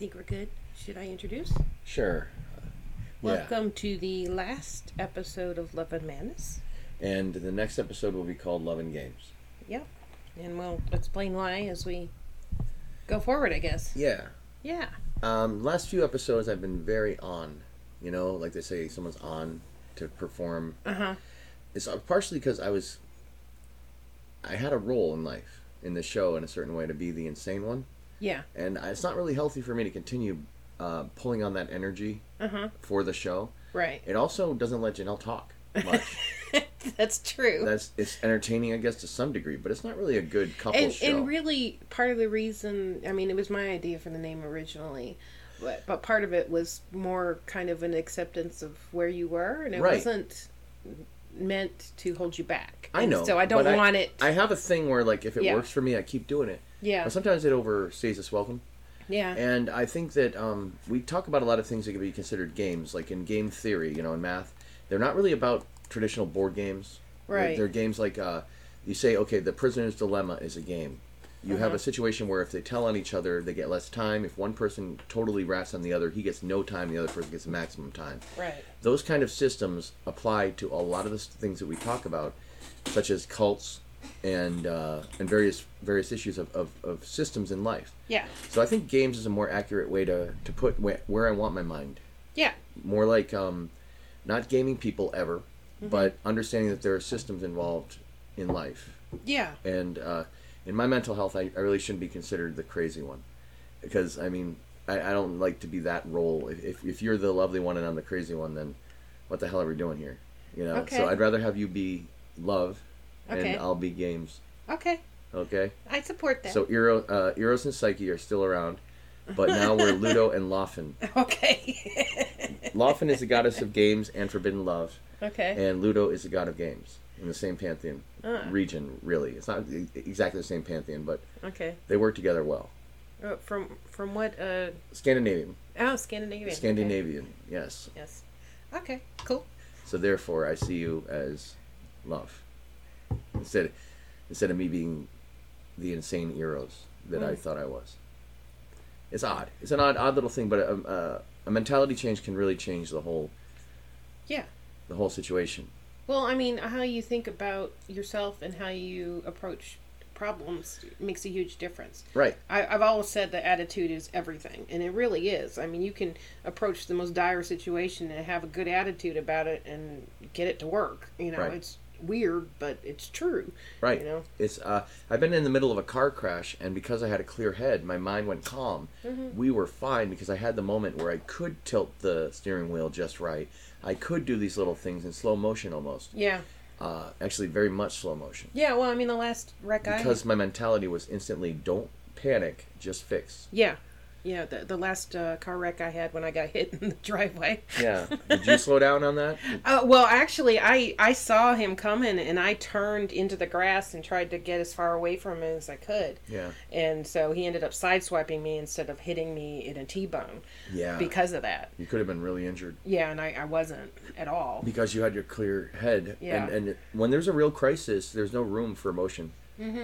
think we're good. Should I introduce? Sure. Yeah. Welcome to the last episode of Love and Madness. And the next episode will be called Love and Games. Yep. And we'll explain why as we go forward, I guess. Yeah. Yeah. Um, last few episodes I've been very on. You know, like they say, someone's on to perform. Uh huh. It's partially because I was. I had a role in life in the show in a certain way to be the insane one, Yeah. and it's not really healthy for me to continue uh, pulling on that energy Uh huh. for the show. Right. It also doesn't let Janelle talk much. That's true. That's it's entertaining, I guess, to some degree, but it's not really a good couple and, show. and really, part of the reason, I mean, it was my idea for the name originally, but, but part of it was more kind of an acceptance of where you were, and it Right. wasn't meant to hold you back. I And know. So I don't want it. I have a thing where, like, if it Yeah. works for me, I keep doing it. Yeah. But sometimes it overstays its welcome. Yeah. And I think that um, we talk about a lot of things that could be considered games, like in game theory, you know, in math. They're not really about traditional board games. They're- Right. They're, games like uh, you say, okay, the prisoner's dilemma is a game. You have Uh-huh. a situation where if they tell on each other, they get less time. If one person totally rats on the other, he gets no time. The other person gets maximum time. right. Those kind of systems apply to a lot of the things that we talk about, such as cults and uh, and various various issues of, of, of systems in life. Yeah. So I think games is a more accurate way to, to put where, where I want my mind. Yeah. More like um, not gaming people ever, Mm-hmm. but understanding that there are systems involved in life. Yeah. And uh, in my mental health, I, I really shouldn't be considered the crazy one. Because, I mean, I, I don't like to be that role. If, if, if you're the lovely one and I'm the crazy one, then what the hell are we doing here? You know. Okay. So I'd rather have you be love, Okay. and I'll be games. Okay. Okay. I support that. So Eros, uh, Eros and Psyche are still around, but now we're Ludo and Lofn. okay. Lofn is the goddess of games and forbidden love, okay. and Ludo is the god of games in the same pantheon Ah. region. Really, it's not exactly the same pantheon, but Okay. they work together well. Uh, from from what? Uh, Scandinavian, oh, Scandinavian. Okay. Scandinavian, yes. Yes. Okay. Cool. So therefore, I see you as love instead instead of me being the insane Eros that I Mm. thought I was. It's odd. It's an odd, odd little thing, but a, a, a mentality change can really change the whole Yeah. the whole situation. Well, I mean, how you think about yourself and how you approach problems makes a huge difference. Right. I, I've always said that attitude is everything, and it really is. I mean, you can approach the most dire situation and have a good attitude about it and get it to work. You know, Right. it's weird, but it's true. Right. You know. It's uh, I've been in the middle of a car crash, and because I had a clear head, my mind went calm. We were fine because I had the moment where I could tilt the steering wheel just right. I could do these little things in slow motion almost. Yeah. Uh, actually, very much slow motion. Yeah. Well, I mean, the last wreck I Because my mentality was instantly, don't panic, just fix. yeah, yeah, the the last uh, car wreck I had when I got hit in the driveway. Yeah. Did you slow down on that? Uh, well, actually, I I saw him coming, and I turned into the grass and tried to get as far away from him as I could. Yeah. And so he ended up sideswiping me instead of hitting me in a T-bone Yeah. because of that. you could have been really injured Yeah, and I, I wasn't at all. because you had your clear head. Yeah. And, and when there's a real crisis, there's no room for emotion. hmm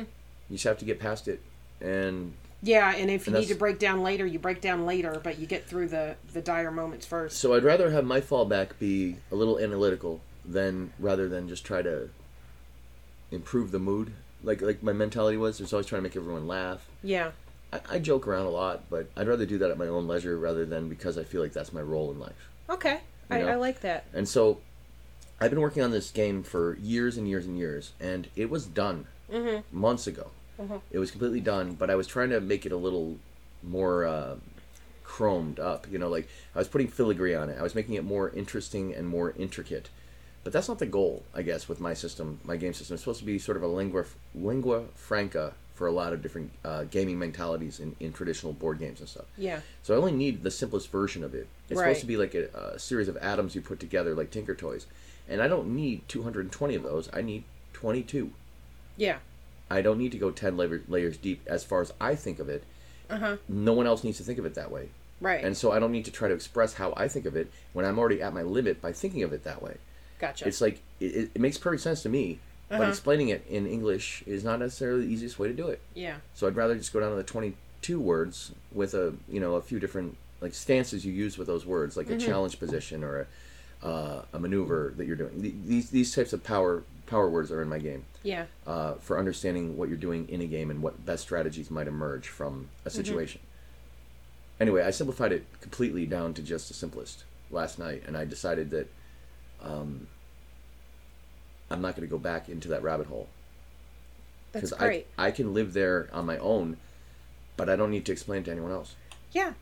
You just have to get past it. And Yeah, and if you And need to break down later, you break down later, but you get through the the dire moments first. So I'd rather have my fallback be a little analytical than rather than just try to improve the mood. Like like my mentality was, was always trying to make everyone laugh. Yeah. I, I joke around a lot, but I'd rather do that at my own leisure rather than because I feel like that's my role in life. Okay. I, I like that. And so I've been working on this game for years and years and years, and it was done Mhm. months ago. Mhm. It was completely done, but I was trying to make it a little more uh, chromed up. You know, like I was putting filigree on it. I was making it more interesting and more intricate. But that's not the goal, I guess, with my system, my game system. It's supposed to be sort of a lingua lingua franca for a lot of different uh, gaming mentalities in, in traditional board games and stuff. Yeah. So I only need the simplest version of it. It's Right. supposed to be like a, a series of atoms you put together, like Tinker Toys. And I don't need 220 of those. I need 22. Yeah. I don't need to go 10 layer, layers deep as far as I think of it. Uh huh. No one else needs to think of it that way. Right. And so I don't need to try to express how I think of it when I'm already at my limit by thinking of it that way. gotcha. It's like, it, it, makes perfect sense to me, but Uh-huh. explaining it in English is not necessarily the easiest way to do it. yeah. So I'd rather just go down to the 22 words with a you know a few different like stances you use with those words, like a challenge position or a, uh, a maneuver that you're doing. These these types of power power words are in my game Yeah. uh, for understanding what you're doing in a game and what best strategies might emerge from a situation. Anyway, I simplified it completely down to just the simplest last night, and I decided that um, I'm not going to go back into that rabbit hole That's I great. I I can live there on my own, but I don't need to explain to anyone else. yeah.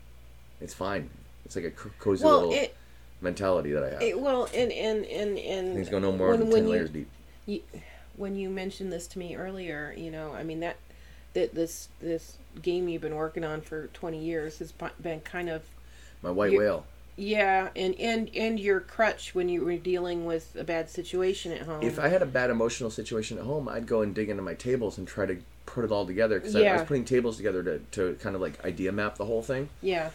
It's fine. It's like a cozy Well, little it, mentality that I have. it well and and and and Things go no more when- than ten you- layers deep. You, when you mentioned this to me earlier, you know, I mean that that this this game you've been working on for 20 years has been kind of My white you- whale. yeah, and and and your crutch when you were dealing with a bad situation at home. If I had a bad emotional situation at home, I'd go and dig into my tables and try to put it all together because I, I was putting tables together to, to kind of like idea map the whole thing. yeah,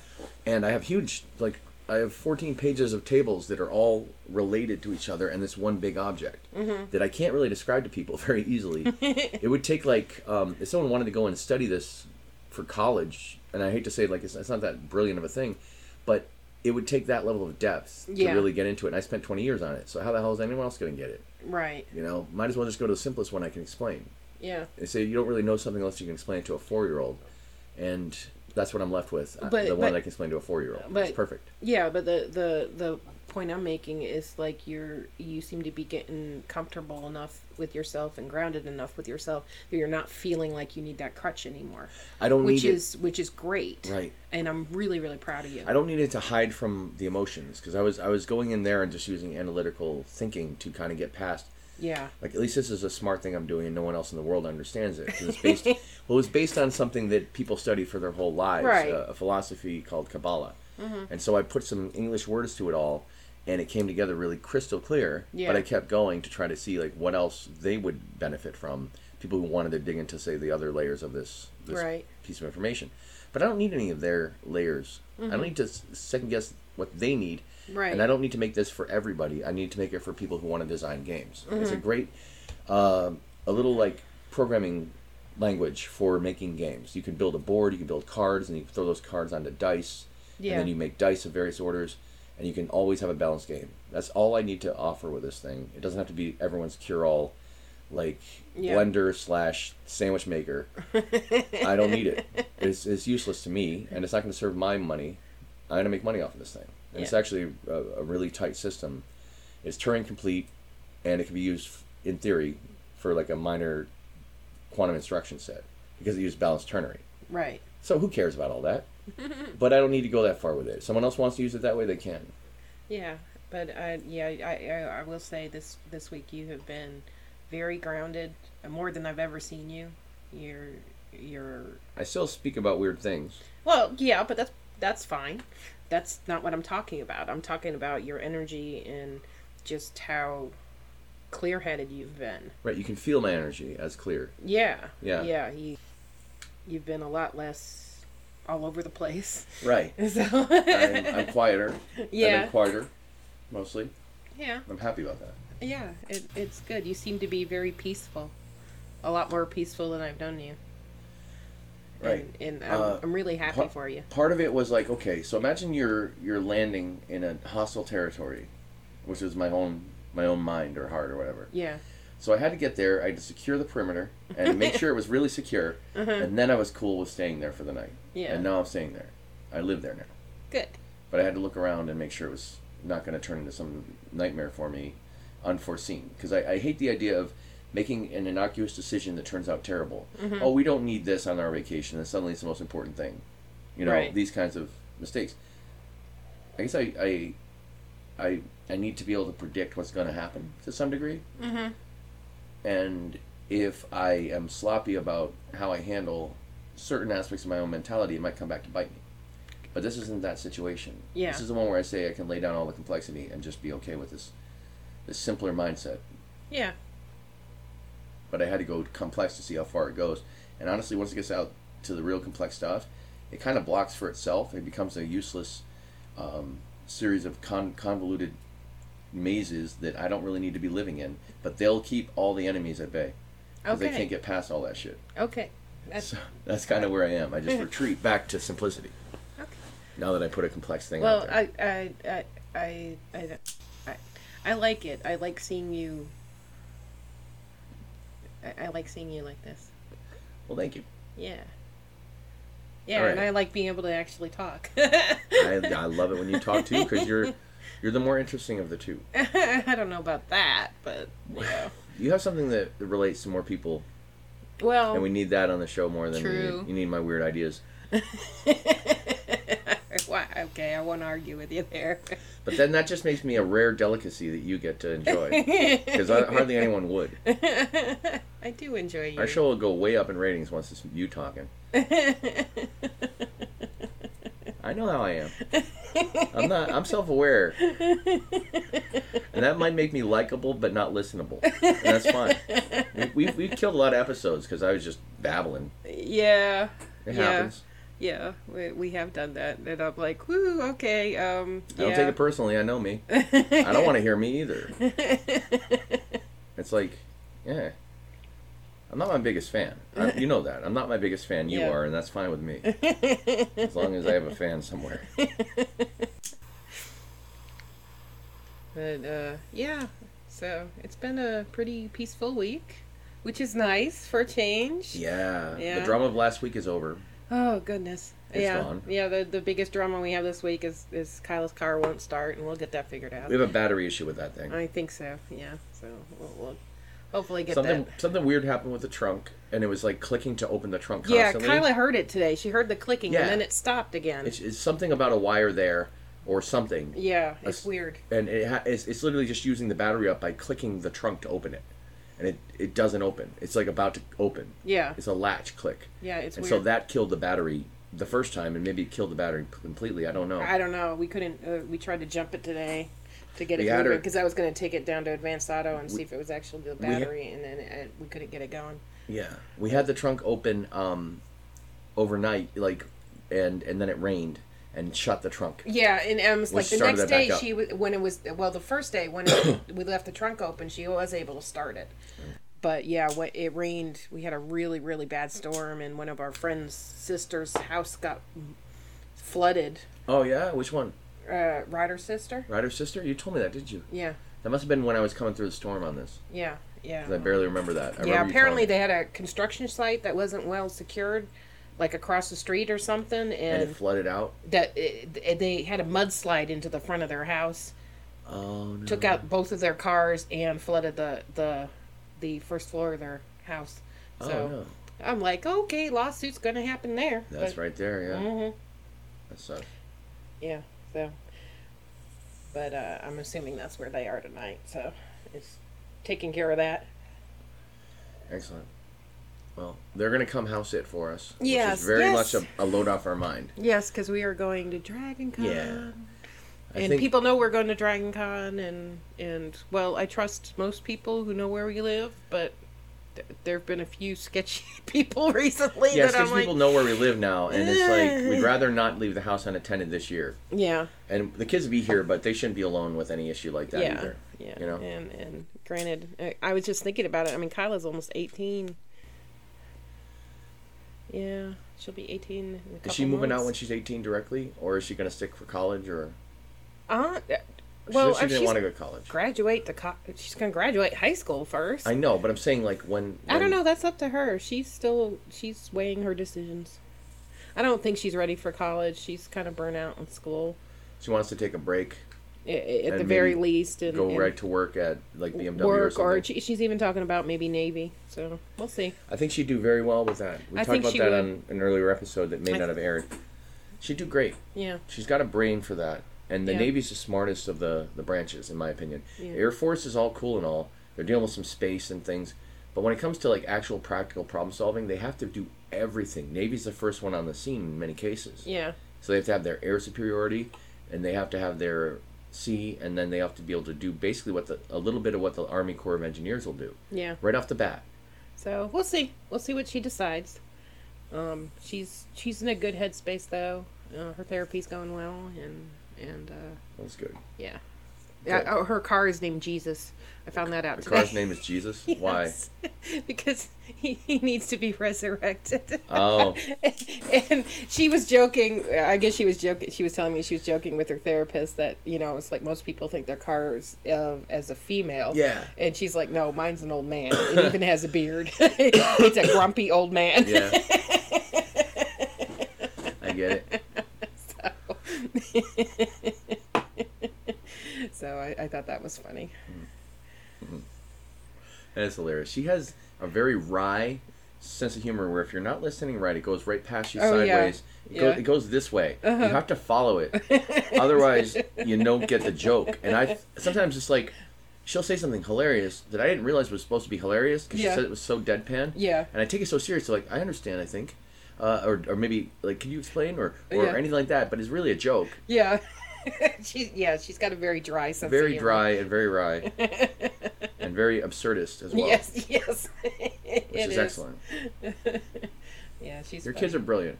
And I have huge like I have 14 pages of tables that are all related to each other and this one big object Mm-hmm. that I can't really describe to people very easily. it would take like um, if someone wanted to go and study this for college, and I hate to say like it's, it's not that brilliant of a thing, but it would take that level of depth Yeah. to really get into it. And I spent 20 years on it, so how the hell is anyone else going to get it? right. You know, might as well just go to the simplest one I can explain. Yeah. They say you don't really know something unless you can explain it to a four year old, and that's what I'm left with. uh, But- the one but- that I can explain to a four year old. It's perfect. Yeah, but the the the point I'm making is like you're you seem to be getting comfortable enough with yourself and grounded enough with yourself that you're not feeling like you need that crutch anymore. I don't Which is which is great. Right. And I'm really really proud of you. I don't need it to hide from the emotions because I was I was going in there and just using analytical thinking to kind of get past. Yeah. Like at least this is a smart thing I'm doing, and no one else in the world understands it. it's based well, it's based on something that people study for their whole lives, Right. uh, a philosophy called Kabbalah. And so I put some English words to it all, and it came together really crystal clear. Yeah. But I kept going to try to see like what else they would benefit from. People who wanted to dig into say the other layers of this this Right. piece of information. But I don't need any of their layers. I don't need to second guess what they need. Right. And I don't need to make this for everybody. I need to make it for people who want to design games. It's a great, uh, a little like programming language for making games. You can build a board, you can build cards, and you can throw those cards onto dice. Yeah. And then you make dice of various orders, and you can always have a balanced game. That's all I need to offer with this thing. It doesn't have to be everyone's cure all, like Yeah. blender slash sandwich maker. I don't need it. It's, it's useless to me, and it's not going to serve my money. I'm going to make money off of this thing. And It's actually a, a really tight system. It's Turing complete, and it can be used in theory for like a minor quantum instruction set because it uses balanced ternary. Right. So who cares about all that? but I don't need to go that far with it. If someone else wants to use it that way, they can. Yeah, but I yeah I, I I will say this this week you have been very grounded, more than I've ever seen you. You're you're I still speak about weird things. well yeah, but that's that's fine. That's not what I'm talking about. I'm talking about your energy and just how clear headed you've been. Right, you can feel my energy as clear. Yeah. Yeah. Yeah. You you've been a lot less all over the place. Right. So I'm, I'm quieter. I've been quieter, mostly. Yeah. I'm happy about that. Yeah, it, it's good. You seem to be very peaceful. A lot more peaceful than I've known you. Right. And, and I'm, Uh, I'm really happy for you. Part of it was like, okay, so imagine you're you're landing in a hostile territory, which is my own my own mind or heart or whatever. Yeah. So I had to get there. I had to secure the perimeter and make sure it was really secure, and then I was cool with staying there for the night. Uh-huh. Yeah. And now I'm staying there. I live there now. Good. But I had to look around and make sure it was not going to turn into some nightmare for me, unforeseen. Because I, I hate the idea of making an innocuous decision that turns out terrible. Mm-hmm. Oh, we don't need this on our vacation, and suddenly it's the most important thing. You know, Right. these kinds of mistakes. I guess I, I, I, I need to be able to predict what's going to happen to some degree. Mm-hmm. And if I am sloppy about how I handle certain aspects of my own mentality, it might come back to bite me. But this isn't that situation. Yeah. This is the one where I say I can lay down all the complexity and just be okay with this, this simpler mindset. Yeah. But I had to go complex to see how far it goes. And honestly, once it gets out to the real complex stuff, it kind of blocks for itself. It becomes a useless um, series of con- convoluted mazes that I don't really need to be living in. But they'll keep all the enemies at bay because they can't get past all that shit. Okay. That's- So that's kind of where I am. I just retreat back to simplicity. Okay. Now that I put a complex thing Well, out there. I, I, I, I, I, I, I like it. I like seeing you. I, I like seeing you like this. well, thank you. Yeah. Yeah, All and. I like being able to actually talk. I, I love it when you talk too because you're you're the more interesting of the two. I don't know about that, but yeah. You have something that, relates to more people, Well, and we need that on the show more than you need my weird ideas. Why- okay, I won't argue with you there. But then that just makes me a rare delicacy that you get to enjoy because hardly anyone would. I do enjoy you. Our show will go way up in ratings once it's you talking. I know how I am. I'm not. I'm self-aware, and that might make me likable but not listenable. And that's fine. We, we've we've killed a lot of episodes because I was just babbling. yeah. It yeah. happens. Yeah, we, we have done that. And I'm like, whoo, okay. Um, I don't take it personally. I know me. I don't want to hear me either. It's like, yeah. I'm not my biggest fan. I, you know that. I'm not my biggest fan. You Yeah. are, and that's fine with me. As long as I have a fan somewhere. But uh, yeah, so it's been a pretty peaceful week, which is nice for a change. Yeah. Yeah. The drama of last week is over. Oh goodness. It's yeah. gone. Yeah. The the biggest drama we have this week is is Kyla's car won't start, and we'll get that figured out. We have a battery issue with that thing. I think so. Yeah. So we'll, we'll hopefully get Something that. something weird happened with the trunk, and it was like clicking to open the trunk Yeah. Kyla heard it today. She heard the clicking, Yeah. and then it stopped again. It's, it's something about a wire there or something, yeah, it's s- weird. and it ha- it's, it's literally just using the battery up by clicking the trunk to open it, and it it doesn't open. It's like about to open. Yeah. It's a latch click. Yeah, it's and weird. so that killed the battery the first time, and maybe it killed the battery completely. I don't know. I don't know. We couldn't. Uh, we tried to jump it today to get it We had moving because I was going to take it down to Advanced Auto and see if it was actually the we battery, and then it, we couldn't get it going. Yeah, we had the trunk open um, overnight, like, and and then it rained and shut the trunk. Yeah, and um, it's like the next day, she when it was well, the first day when it, we left the trunk open, she was able to start it. But yeah, when it rained, we had a really really bad storm, and one of our friends' sister's house got flooded. Oh yeah, which one? Uh, Ryder's sister. Ryder's sister? You told me that, did you? Yeah, That must have been when I was coming through the storm on this. yeah, yeah. I barely remember that. I Yeah, remember apparently they had a construction site that wasn't well secured, like across the street or something, and and, it flooded out. that it, they had a mudslide into the front of their house, Oh no! took out both of their cars, and flooded the the the first floor of their house. Oh So no! I'm like, okay, lawsuit's gonna happen there. That's right there. Yeah, hmm that sucks. Yeah. So, but uh, I'm assuming that's where they are tonight. So, it's taking care of that. Excellent. Well, they're gonna come house it for us. which Yes, is very yes. much a, a load off our mind. Yes, because we are going to Dragon Con. Yeah. I and think people know we're going to Dragon Con, and and well, I trust most people who know where we live, but th- there have been a few sketchy people recently yes, that I'm because like, people know where we live now, and it's like we'd rather not leave the house unattended this year. yeah, And the kids be here, but they shouldn't be alone with any issue like that yeah, either. yeah. you know? and and granted, I, I was just thinking about it. I mean, Kyla's almost eighteen. Yeah, she'll be eighteen. Is she moving out when she's 18 directly, or is she gonna stick for college, or Uh, well, said she didn't want to go to college? graduate the co- she's gonna graduate high school first. I know, but I'm saying like when, I don't know. That's up to her. She's still she's weighing her decisions. I don't think she's ready for college. She's kind of burnt out in school, She wants to take a break, at the very least, and, go and right to work at like BMW or work, or, she, she's even talking about maybe Navy. So we'll see. I think she'd do very well with that. We I talked about that would. on an earlier episode that may I not have aired. She'd do great. Yeah, She's got a brain for that. And the Yeah. Navy's the smartest of the, the branches, in my opinion. Yeah. Air Force is all cool and all. They're dealing with some space and things. But when it comes to like actual practical problem solving, they have to do everything. Navy's the first one on the scene in many cases. yeah, So they have to have their air superiority, and they have to have their sea, and then they have to be able to do basically what the a little bit of what the Army Corps of Engineers will do yeah. right off the bat. So we'll see. We'll see what she decides. Um, she's she's in a good headspace though. Uh, her therapy's going well, and and uh, That's good. yeah. Uh, oh, her car is named Jesus. I found that out The today. car's name is Jesus. Why? Because he, he needs to be resurrected. Oh. and she was joking. I guess she was joking. She was telling me she was joking with her therapist that you know it's like most people think their cars uh, as a female. Yeah. And she's like, no, mine's an old man. It even has a beard. it's a grumpy old man. Yeah. I get it. so I, I thought that was funny. That is hilarious. She has a very wry sense of humor where if you're not listening right, it goes right past you Oh, yeah. sideways. It, Yeah. goes, it goes this way. You Uh-huh. have to follow it. Otherwise, you don't get the joke. And I sometimes it's like she'll say something hilarious that I didn't realize was supposed to be hilarious because Yeah. she said it was so deadpan. Yeah. And I take it so serious. So like I understand. I think. Uh, or, or maybe like can you explain or, or Yeah. anything like that but it's really a joke Yeah. she yeah, she's got a very dry sense very of humor. Very dry and very wry and very absurdist as well Yes, yes. which is, excellent yeah, she's your funny. kids are brilliant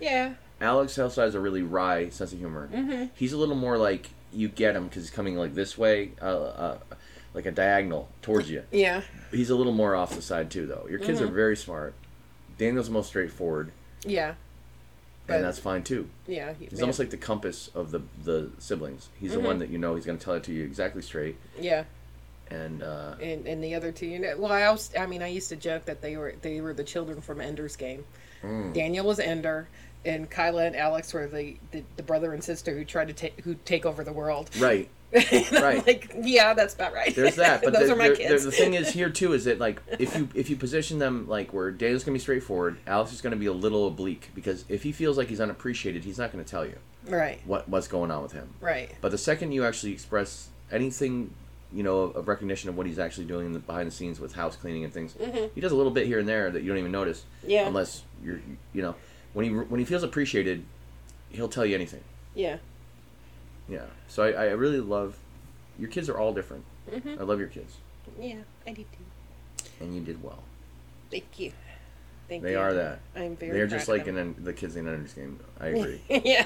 Yeah. Alex also has a really wry sense of humor. Mm-hmm. He's a little more like you get him because he's coming like this way, uh, uh, like a diagonal towards you. Yeah. He's a little more off the side too, though. Your kids Mm-hmm. are very smart. Daniel's the most straightforward, Yeah. But- and that's fine too. Yeah. he- He's yeah. almost like the compass of the the siblings. He's Mm-hmm. the one that you know he's going to tell it to you exactly straight, Yeah. and uh, And and the other two, you know, well, I also, I mean, I used to joke that they were they were the children from Ender's Game. Mm. Daniel was Ender, and Kyla and Alex were the, the, the brother and sister who tried to take who take over the world. right. Right. like, yeah, that's about right. There's that, but those the, are my kids. The, thing is here too is that like if you if you position them like where Daniel's gonna be straightforward, Alex is gonna be a little oblique because if he feels like he's unappreciated, he's not gonna tell you right. what what's going on with him. Right. But the second you actually express anything, you know, of recognition of what he's actually doing in the, behind the scenes with house cleaning and things, he does a little bit here and there that you don't even notice. Mm-hmm. Yeah. Unless you're, you know, when he when he feels appreciated, he'll tell you anything. Yeah. Yeah. So I, I really love. Your kids are all different. Mm-hmm. I love your kids, Yeah, I do too. and you did well. Thank you. Thank They you. are that. I'm very. They're proud just of like them. in the kids in Ender's Game. I agree. yeah.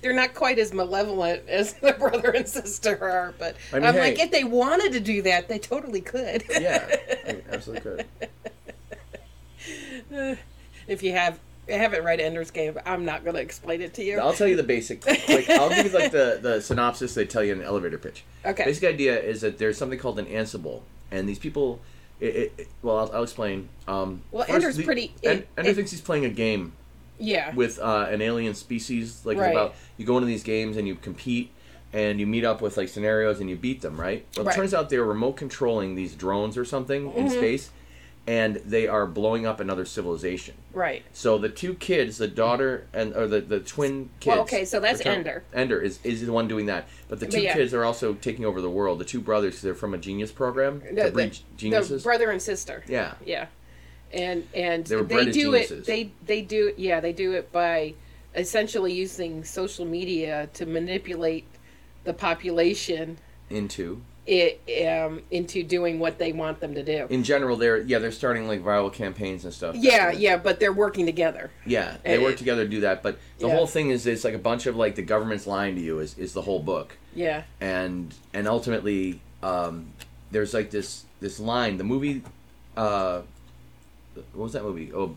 They're not quite as malevolent as the brother and sister are, but I mean, I'm hey. like, if they wanted to do that, they totally could. yeah, I absolutely could. if you have haven't read Ender's Game, I'm not going to explain it to you. I'll tell you the basic. Like, I'll give you like the, the synopsis they tell you in the elevator pitch. Okay. Basic idea is that there's something called an Ansible, and these people. It, it, it- well, I'll, I'll explain. Um, Well, Ender's the- pretty- it- Ender thinks he's playing a game yeah. with uh, an alien species. Like it's Right. about you go into these games and you compete, and you meet up with like scenarios and you beat them. Right. Well, it turns out they're remote controlling these drones or something Mm-hmm. in space, and they are blowing up another civilization. right. So the two kids, the daughter and or the, the twin kids. Well, okay, so that's Ender. Ender is, is the one doing that, but the But two yeah. kids are also taking over the world. The two brothers, they're from a genius program The, the- breed the brother and sister. yeah, Yeah. And and They as do geniuses. it they they do it yeah, they do it by essentially using social media to manipulate the population into it um into doing what they want them to do. in general, they're yeah they're starting like viral campaigns and stuff. Yeah, yeah, but they're working together. yeah. They Uh, work together to do that, but the yeah. whole thing is it's like a bunch of like the government's lying to you is, is the whole book, Yeah. and and ultimately um, there's like this this line. The movie, uh, what was that movie? Oh,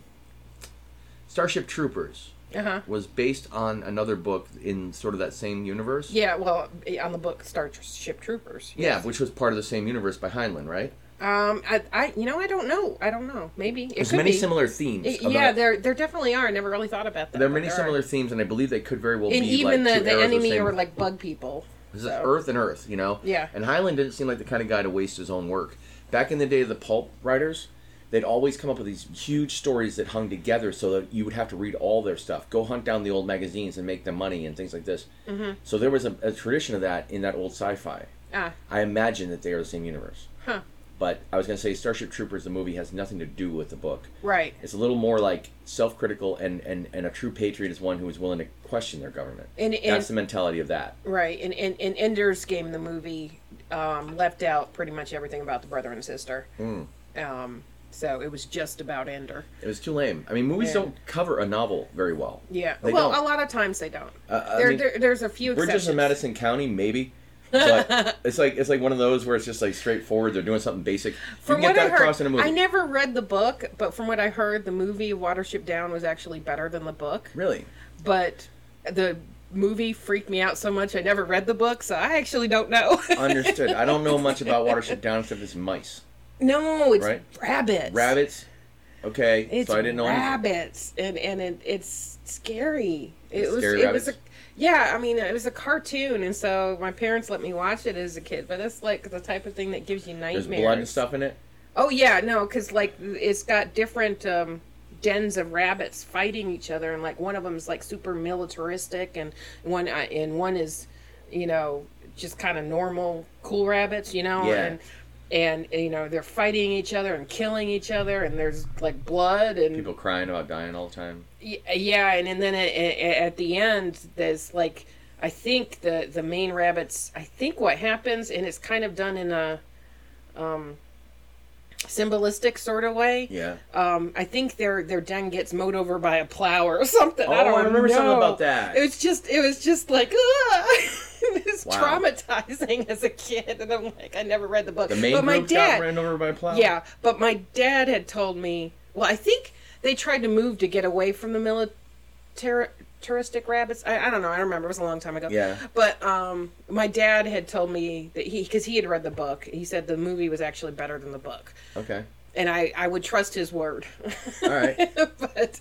Starship Troopers. Uh-huh. was based on another book in sort of that same universe. Yeah, well, on the book Starship Troopers. Yeah, which was part of the same universe by Heinlein, right? Um, I, I, you know, I don't know. I don't know. Maybe it There's could many be. similar themes. It- yeah, there, there definitely are. I never really thought about that. there are many there similar themes, and I believe they could very well And be even like the, the enemy same- are like bug people. This is Earth and Earth, you know. Yeah. And Heinlein didn't seem like the kind of guy to waste his own work. Back in the day of the pulp writers, they'd always come up with these huge stories that hung together, so that you would have to read all their stuff, go hunt down the old magazines and make them money and things like this. Mm-hmm. So there was a, a tradition of that in that old sci-fi. Ah, I imagine that they are the same universe. huh. But I was going to say Starship Troopers, the movie, has nothing to do with the book. Right. It's a little more like self-critical, and, and, and a true patriot is one who is willing to question their government. And- and- That's the mentality of that. Right. And in, in Ender's Game, the movie um, left out pretty much everything about the brother and sister. Mm. Um, so it was just about Ender. It was too lame. I mean, movies Yeah. don't cover a novel very well. Yeah. They well, don't. a lot of times they don't. Uh, there, mean, there, there's a few Bridges exceptions. in Madison County, maybe, but it's like it's like one of those where it's just like straightforward. They're doing something basic. You From can get what I heard, across in a movie. I never read the book, but from what I heard, the movie Watership Down was actually better than the book. Really? But the movie freaked me out so much I never read the book, so I actually don't know. Understood. I don't know much about Watership Down except it's mice, no, it's Right. rabbits. rabbits. Okay, It's so I didn't know. anything. rabbits, and and it, it's scary. It It's was scary it was a yeah. I mean, it was a cartoon, and so my parents let me watch it as a kid. But it's like the type of thing that gives you nightmares. There's blood and stuff in it. Oh yeah, no, because like it's got different um, dens of rabbits fighting each other, and like one of them is like super militaristic, and one uh, and one is, you know, just kind of normal, cool rabbits, you know, Yeah. and and you know they're fighting each other and killing each other, and there's like blood and People crying about dying all the time. Yeah, and, and then at, at the end, there's like I think the the main rabbits. I think what happens, and it's kind of done in a um, symbolistic sort of way. Yeah. Um, I think their their den gets mowed over by a plow or something. I Oh, don't I remember something about that. It was just it was just like ah! was Wow. traumatizing as a kid, and I'm like I never read the book. The main but my dad, got ran over by a plow. yeah, but my dad had told me. Well, I think they tried to move to get away from the militaristic rabbits. I, I don't know. I don't remember. It was a long time ago. Yeah. But um, my dad had told me that he, because he had read the book, he said the movie was actually better than the book, Okay. and I I would trust his word. All right. but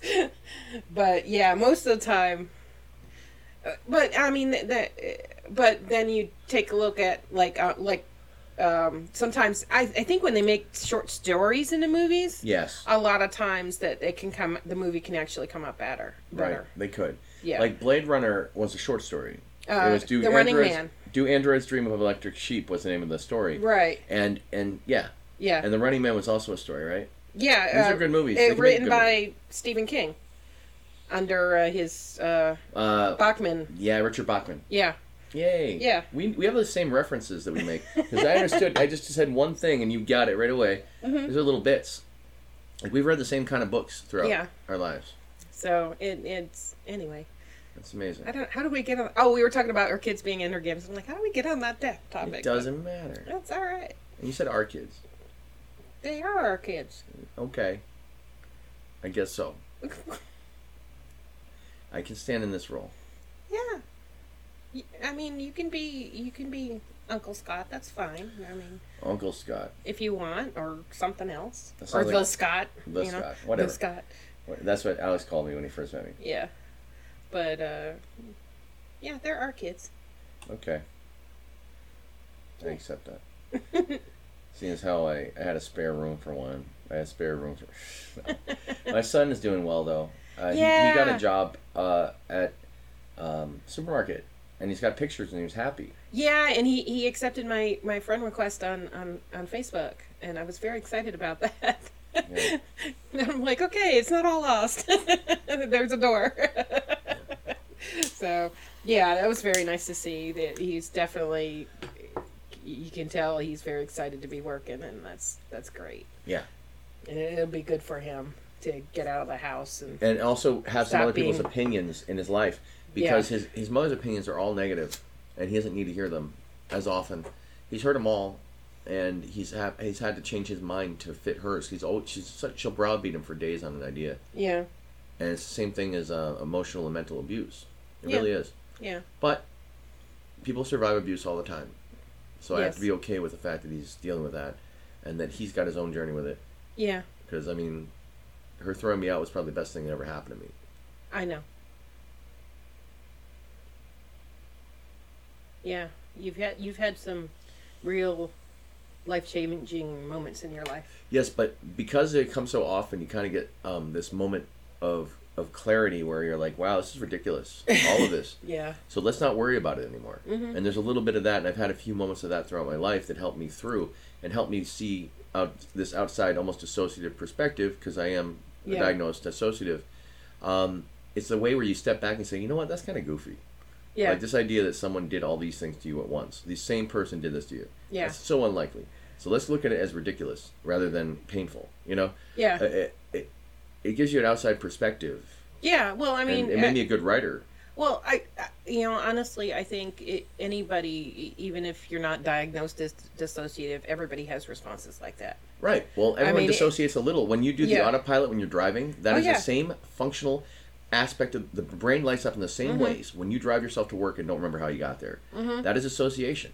but yeah, most of the time. uh, But I mean that. But then you take a look at like uh, like um, sometimes I I think when they make short stories into movies, Yes. a lot of times that it can come the movie can actually come up better Right. better. They could. Yeah. Like Blade Runner was a short story. Uh, it was Do The Running Androids Man. Do Androids Dream of Electric Sheep was the name of the story. Right. And and yeah. Yeah. And The Running Man was also a story, right? yeah. These uh, are good movies. It, They can make written good by Stephen King. Under uh, his uh, Uh Bachman. yeah, Richard Bachman. Yeah. Yay. Yeah. We, we have the same references that we make. Because I understood, I just said one thing and you got it right away. Mm-hmm. These are little bits. Like we've read the same kind of books throughout Yeah. our lives. So it, it's anyway. That's amazing. I don't. How do we get on? Oh, we were talking about our kids being Ender's Game. I'm like, how do we get on that de- topic? It doesn't matter. That's all right. And you said our kids. They are our kids. Okay. I guess so. I can stand in this role. yeah. I mean, you can be you can be Uncle Scott. That's fine. I mean, Uncle Scott. if you want, or something else, or sounds the Scott. The you know, Scott. Whatever. The Scott. That's what Alex called me when he first met me. Yeah. But uh, yeah, there are kids. Okay. I accept that. Seeing as how I, I had a spare room for one. I had spare room for. No. My son is doing well though. Uh, he, he got a job uh, at um, supermarket, and he's got pictures, and he was happy. Yeah, and he, he accepted my, my friend request on, on, on Facebook, and I was very excited about that. Yeah. and I'm like, okay, it's not all lost. There's a door. so, yeah, that was very nice to see that he's definitely. You can tell he's very excited to be working, and that's that's great. Yeah. And it'll be good for him to get out of the house and and also have some other people's opinions in his life because his his mother's opinions are all negative, and he doesn't need to hear them as often. He's heard them all, and he's ha- he's had to change his mind to fit hers. He's always she's such, she'll browbeat him for days on an idea, yeah, and it's the same thing as uh, emotional and mental abuse. It Yeah. really is. yeah, But people survive abuse all the time, so I have to be okay with the fact that he's dealing with that, and that he's got his own journey with it. yeah. Because I mean, her throwing me out was probably the best thing that ever happened to me. I know. Yeah, you've had you've had some real life changing moments in your life. Yes, but because it comes so often, you kind of get um, this moment of of clarity where you're like, "Wow, this is ridiculous! All of this." Yeah. So let's not worry about it anymore. Mhm. And there's a little bit of that, and I've had a few moments of that throughout my life that helped me through and helped me see out this outside, almost associative perspective because I am Yeah. diagnosed dissociative. Um, it's the way where you step back and say, "You know what? That's kind of goofy." Yeah. Like this idea that someone did all these things to you at once. The same person did this to you. yeah. That's so unlikely. So let's look at it as ridiculous rather than painful. You know, Yeah. Uh, it, it, it gives you an outside perspective. Yeah. Well, I mean, and it made uh, me a good writer. Well, I, I- you know, honestly, I think it, anybody, even if you're not diagnosed as dissociative, everybody has responses like that. Right. Well, everyone mean, it- dissociates a little. When you do the Yeah. autopilot when you're driving, that Oh, is yeah. the same functional aspect of the brain lights up in the same Mm-hmm. ways when you drive yourself to work and don't remember how you got there. That is association.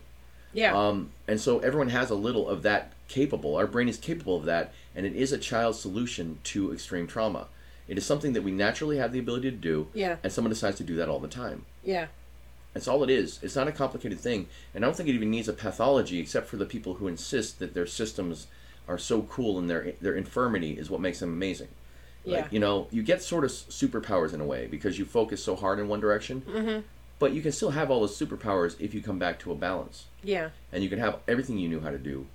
Yeah. Um, and so everyone has a little of that capable. Our brain is capable of that, and it is a child's solution to extreme trauma. It is something that we naturally have the ability to do, Yeah. and someone decides to do that all the time. yeah. That's all it is. It's not a complicated thing, and I don't think it even needs a pathology, except for the people who insist that their systems are so cool and their their infirmity is what makes them amazing. Like, Yeah. you know, you get sort of superpowers in a way because you focus so hard in one direction, mm-hmm. but you can still have all those superpowers if you come back to a balance, Yeah. and you can have everything you knew how to do,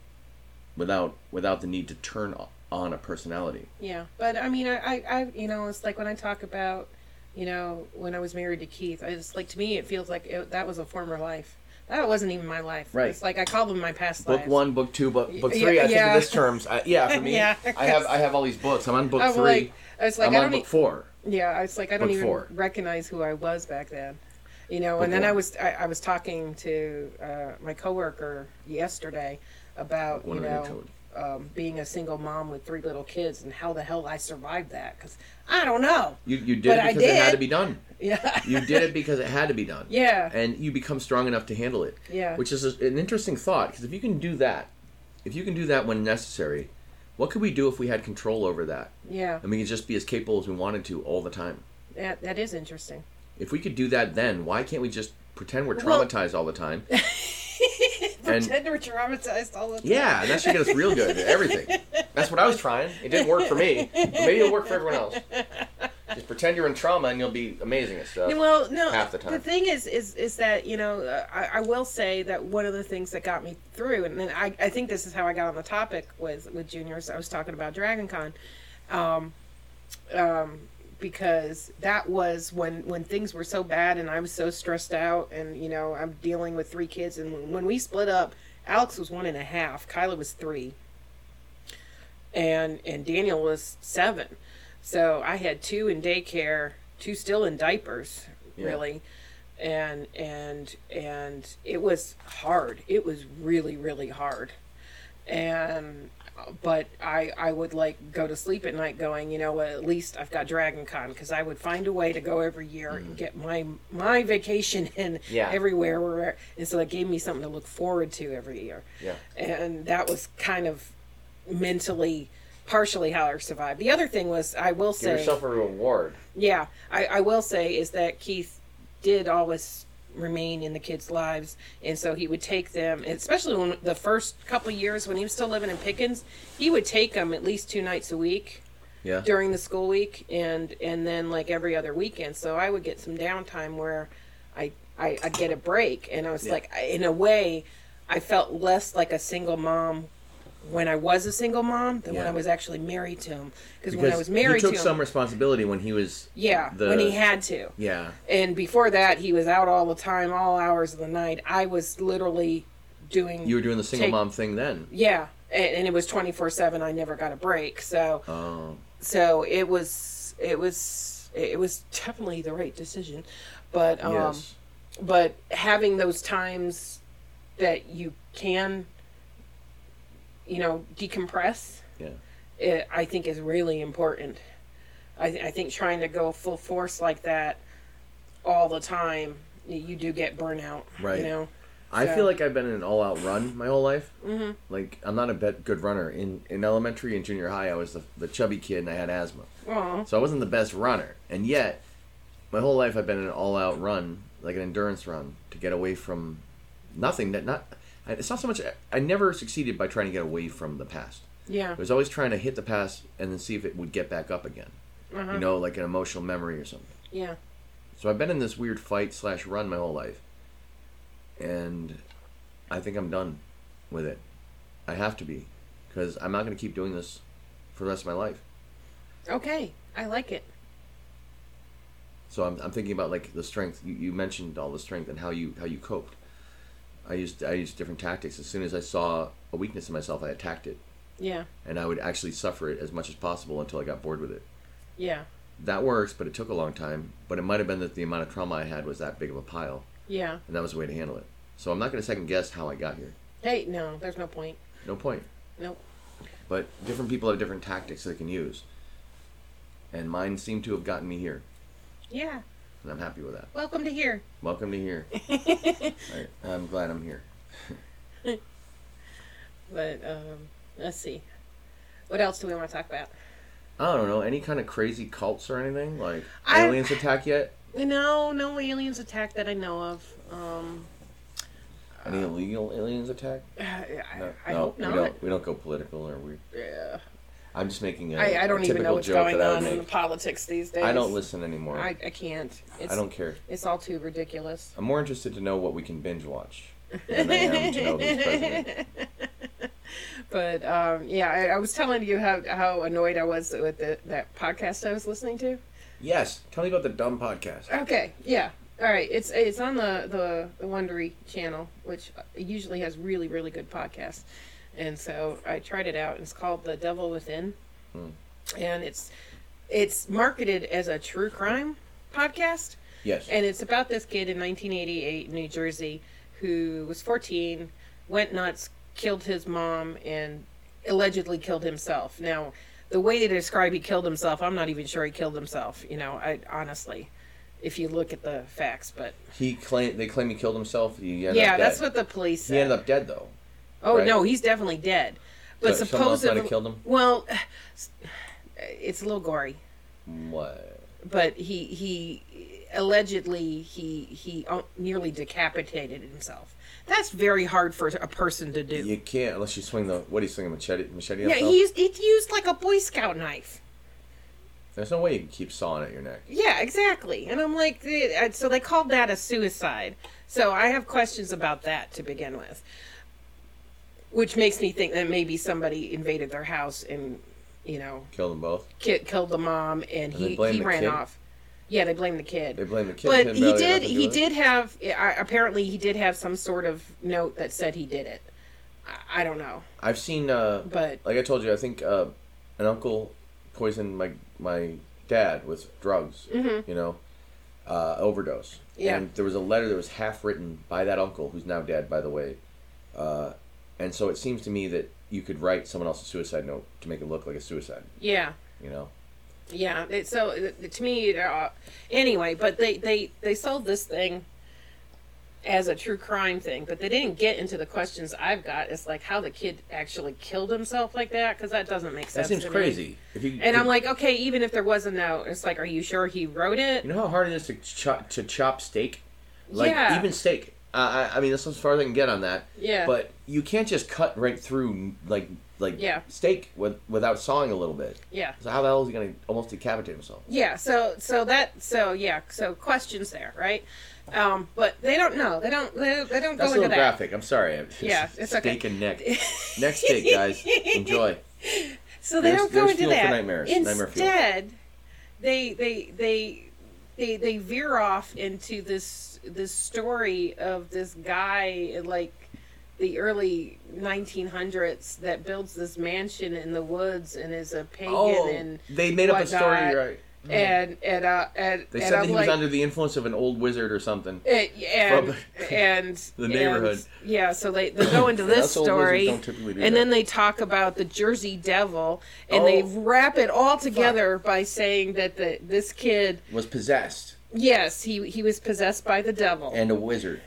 without without the need to turn on a personality. Yeah, but I mean, I, I, I, you know, it's like when I talk about, you know, when I was married to Keith, I just like to me, it feels like it, that was a former life. That wasn't even my life. Right. It's like I call them my past life. Book lives. one, book two, book book Yeah, three. I think yeah. of this terms. I, yeah, for me, Yeah. I have I have all these books. I'm on book I'm three. like, I was like, I'm I on book e- four. yeah, it's like I don't book even four. recognize who I was back then. You know, Book and then I was I, I was talking to uh, my coworker yesterday about One you know. Um, being a single mom with three little kids and how the hell I survived that because I don't know. You, you did But it because it had to be done. Yeah. You did it because it had to be done. Yeah. And you become strong enough to handle it. Yeah. Which is a, an interesting thought because if you can do that, if you can do that when necessary, what could we do if we had control over that Yeah. and we could just be as capable as we wanted to all the time? That that is interesting. If we could do that then, why can't we just pretend we're Well- traumatized all the time? And- Pretend we're traumatized all the time. Yeah, and that should get us real good at everything. That's what I was trying. It didn't work for me. Maybe it'll work for everyone else. Just pretend you're in trauma and you'll be amazing at stuff. Well, no. half the time. The thing is, is, is that you know, I, I will say that one of the things that got me through, and then I, I think this is how I got on the topic with with juniors. I was talking about Dragon Con, um, um, because that was when when things were so bad and I was so stressed out, and you know, I'm dealing with three kids, and when we split up, Alex was one and a half, Kyla was three, and and Daniel was seven. So I had two in daycare, two still in diapers, Yeah. really. And and and it was hard. It was really really hard. And but I I would like go to sleep at night going, you know, what, at least I've got Dragon Con because I would find a way to go every year and get my my vacation in Mm-hmm. Yeah. everywhere where and so it gave me something to look forward to every year Yeah. and that was kind of mentally partially how I survived. The other thing was I will Give say yourself a reward. yeah, I, I will say is that Keith did always remain in the kids' lives, and so he would take them, especially when the first couple of years when he was still living in Pickens, he would take them at least two nights a week Yeah. during the school week, and and then like every other weekend. So I would get some downtime where I I I'd get a break, and I was Yeah. like, in a way, I felt less like a single mom. When I was a single mom, than when I was actually married to him, because Because when I was married he took to him, some responsibility when he was yeah, the- when he had to. yeah And before that, he was out all the time, all hours of the night. I was literally doing. you were doing the single Take- mom thing then. Yeah, and, and it was twenty four seven. I never got a break. So, Oh so it was, it was, it was definitely the right decision. But, um, yes. but having those times that you can, you know, decompress, Yeah. it, I think is really important. I, I think trying to go full force like that all the time, you do get burnout. Right. You know. I So- feel like I've been in an all-out run my whole life. Mm-hmm. Like I'm not a bet good runner. In in elementary and junior high, I was the, the chubby kid and I had asthma, Aw. so I wasn't the best runner. And yet, my whole life I've been in an all-out run, like an endurance run, to get away from nothing. That not. It's not so much. I never succeeded by trying to get away from the past. Yeah. I was always trying to hit the past and then see if it would get back up again. Uh-huh. You know, like an emotional memory or something. Yeah. So I've been in this weird fight slash run my whole life, and I think I'm done with it. I have to be, because I'm not going to keep doing this for the rest of my life. Okay. I like it. So I'm, I'm thinking about like the strength. You, you mentioned all the strength and how you how you coped. I used I used different tactics. As soon as I saw a weakness in myself, I attacked it, Yeah. and I would actually suffer it as much as possible until I got bored with it. Yeah. that works, but it took a long time. But it might have been that the amount of trauma I had was that big of a pile, Yeah. and that was the way to handle it. So I'm not going to second guess how I got here. Hey, no, there's no point. No point. Nope. But different people have different tactics they can use, and mine seem to have gotten me here, Yeah. And I'm happy with that. Welcome to here. Welcome to here. I, I'm glad I'm here. But um, let's see. What else do we want to talk about? I don't know any kind of crazy cults or anything like I- aliens attack yet. No, no aliens attack that I know of. Um, Any illegal aliens attack? I, No, I no, hope we not. don't. We don't go political, or we. Yeah. I'm just making a, I, I don't a even know what's going on in politics these days. I don't listen anymore. I, I, I can't. It's, I don't care. It's all too ridiculous. I'm more interested to know what we can binge watch than I am to know who's president. But um, yeah, I, I was telling you how how annoyed I was with the, that podcast I was listening to. Yes, tell me about the dumb podcast. Okay, yeah. All right, it's it's on the the the Wondery channel, which usually has really really good podcasts, and so I tried it out. It's called The Devil Within, Hmm. and it's it's marketed as a true crime podcast, Yes. and it's about this kid in 1988 in New Jersey who was 14, went nuts, killed his mom, and allegedly killed himself. Now, the way they describe he killed himself, I'm not even sure he killed himself. You know, I honestly, if you look at the facts, but he claim they claim he killed himself. He yeah, that's what the police said. he ended up dead though. Oh right? no, he's definitely dead. But So someone might have supposedly, killed him. well, it's a little gory. What? but he he allegedly he he uh, nearly decapitated himself. That's very hard for a person to do. You can't unless you swing the what do you swing a machete machete yeah, he used, he used like a Boy Scout knife. There's no way you can keep sawing at your neck. Yeah, exactly. And I'm like, eh, so they called that a suicide. So I have questions about that to begin with, which makes me think that maybe somebody invaded their house and you know Kill them both. ki- killed the mom and, And he he ran kid? off. Yeah, they blame the kid. They blame the kid. but he did nothing to do he did have I- apparently he did have some sort of note that said he did it i, I don't know I've seen. Uh, but like I told you, I think uh, an uncle poisoned my my dad with drugs. You know, uh, overdose. Mm-hmm. Yeah. And there was a letter that was half written by that uncle, who's now dead, by the way. And so it seems to me that you could write someone else's suicide note to make it look like a suicide. yeah You know. yeah it, so uh, to me uh, anyway but they they they sold this thing as a true crime thing but they didn't get into the questions i've got it's like how the kid actually killed himself like that because that doesn't make sense. That seems to me. crazy. If you and i'm like okay even if there was a note it's like are you sure he wrote it You know how hard it is to chop to chop steak, like Yeah. even steak. Uh, I, I mean, that's as far as I can get on that. Yeah. But you can't just cut right through like like Yeah. steak with, without sawing a little bit. yeah So how the hell is he gonna almost decapitate himself? Yeah, so so that so yeah, so questions there, right? Um, but they don't know. They don't. They, they don't That's a go into that. graphic. I'm sorry. It's Yeah, it's okay. steak and neck. Next steak, guys. Enjoy. So they There's- don't go there's into fuel for that. nightmares. Nightmare fuel. Instead, they they they they they veer off into this this story of this guy in like the early 1900s that builds this mansion in the woods and is a pagan Oh, and they made up a story, whatnot. And and uh and They and said that I'm he like, was under the influence of an old wizard or something. It, and and the neighborhood. and- yeah, so they, they go into this story, wizards don't typically do and that. then they talk about the Jersey Devil, and Oh. they wrap it all together by saying that the this kid, Was possessed yes, he he was possessed by the devil, and a wizard.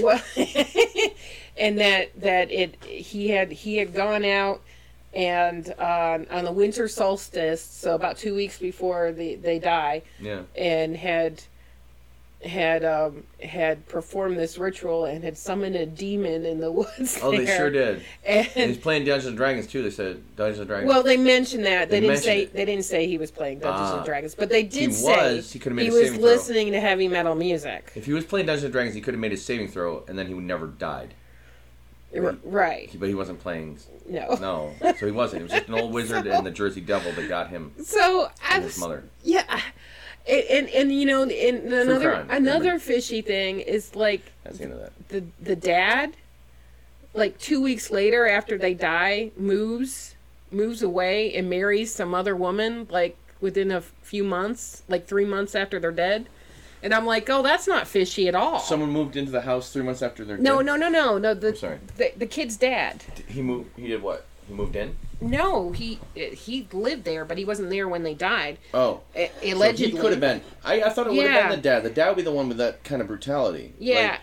well, and that that it he had he had gone out and uh, on the winter solstice, so about two weeks before the, they die, Yeah. and had had um had performed this ritual and had summoned a demon in the woods. Oh, they sure did. And he's playing Dungeons and Dragons too. They said Dungeons and Dragons. well, they mentioned that they, They didn't say it. they didn't say he was playing Dungeons Ah. and Dragons, but they did He say was. He he was saving throw. listening to heavy metal music. if he was playing Dungeons and Dragons, he could have made a saving throw, and then he would never died. R- right? But he wasn't playing. No. No, so he wasn't. It was just an old wizard and the Jersey Devil that got him So I was his mother. yeah, and and, and you know, and another crime, another fishy thing is like That's the end of that. the the dad like two weeks later after they die moves moves away and marries some other woman like within a few months, like three months after they're dead. And I'm like, oh, that's not fishy at all. Someone moved into the house three months after their no, dead? no, no, no, no. The, sorry. the the kid's dad. He moved. He did what? He moved in. No, he he lived there, but he wasn't there when they died. Oh, A- So allegedly, he could have been. I, I thought it would have Yeah. been the dad. The dad would be the one with that kind of brutality. Yeah,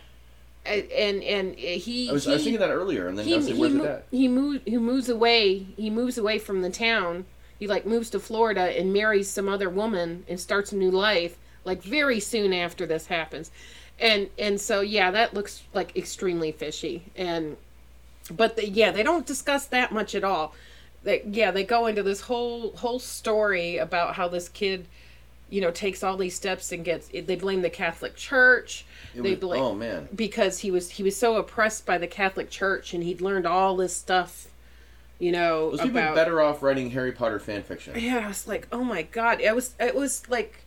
Like, and and he I was, he, I was thinking that earlier, and then I was like, he, "Where's the dad?" he moves he moves away he moves away from the town he like moves to florida and marries some other woman and starts a new life like very soon after this happens and and so yeah that looks like extremely fishy and but the, yeah they don't discuss that much at all they, yeah they go into this whole whole story about how this kid you know takes all these steps and gets they blame the catholic church It they was- blame oh man, because he was he was so oppressed by the Catholic Church and he'd learned all this stuff, you know, those people about. better off writing Harry Potter fan fiction. Yeah, I was like, oh my god! It was it was like,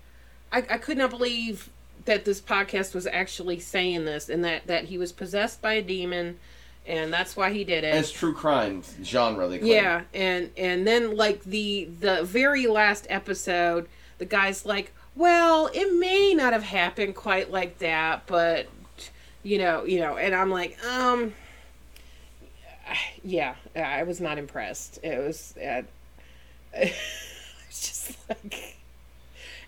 I I could not believe that this podcast was actually saying this and that that he was possessed by a demon, and that's why he did it. It's true crime genre. They claim. Yeah, and and then like the the very last episode, the guy's like, "Well, it may not have happened quite like that, but you know, you know." And I'm like, "Um yeah, I was not impressed. It was uh, just like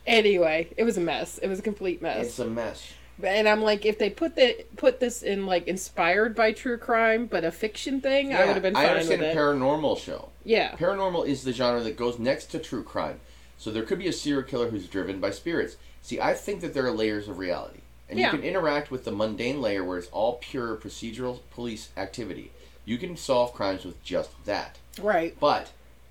Anyway, it was a mess. It was a complete mess. It's a mess. And I'm like, if they put the put this in like inspired by true crime, but a fiction thing, I would have been I fine with understand it. a paranormal show. yeah, Paranormal is the genre that goes next to true crime. So there could be a serial killer who's driven by spirits. See, I think that there are layers of reality. And Yeah. you can interact with the mundane layer where it's all pure procedural police activity. You can solve crimes with just that. right. But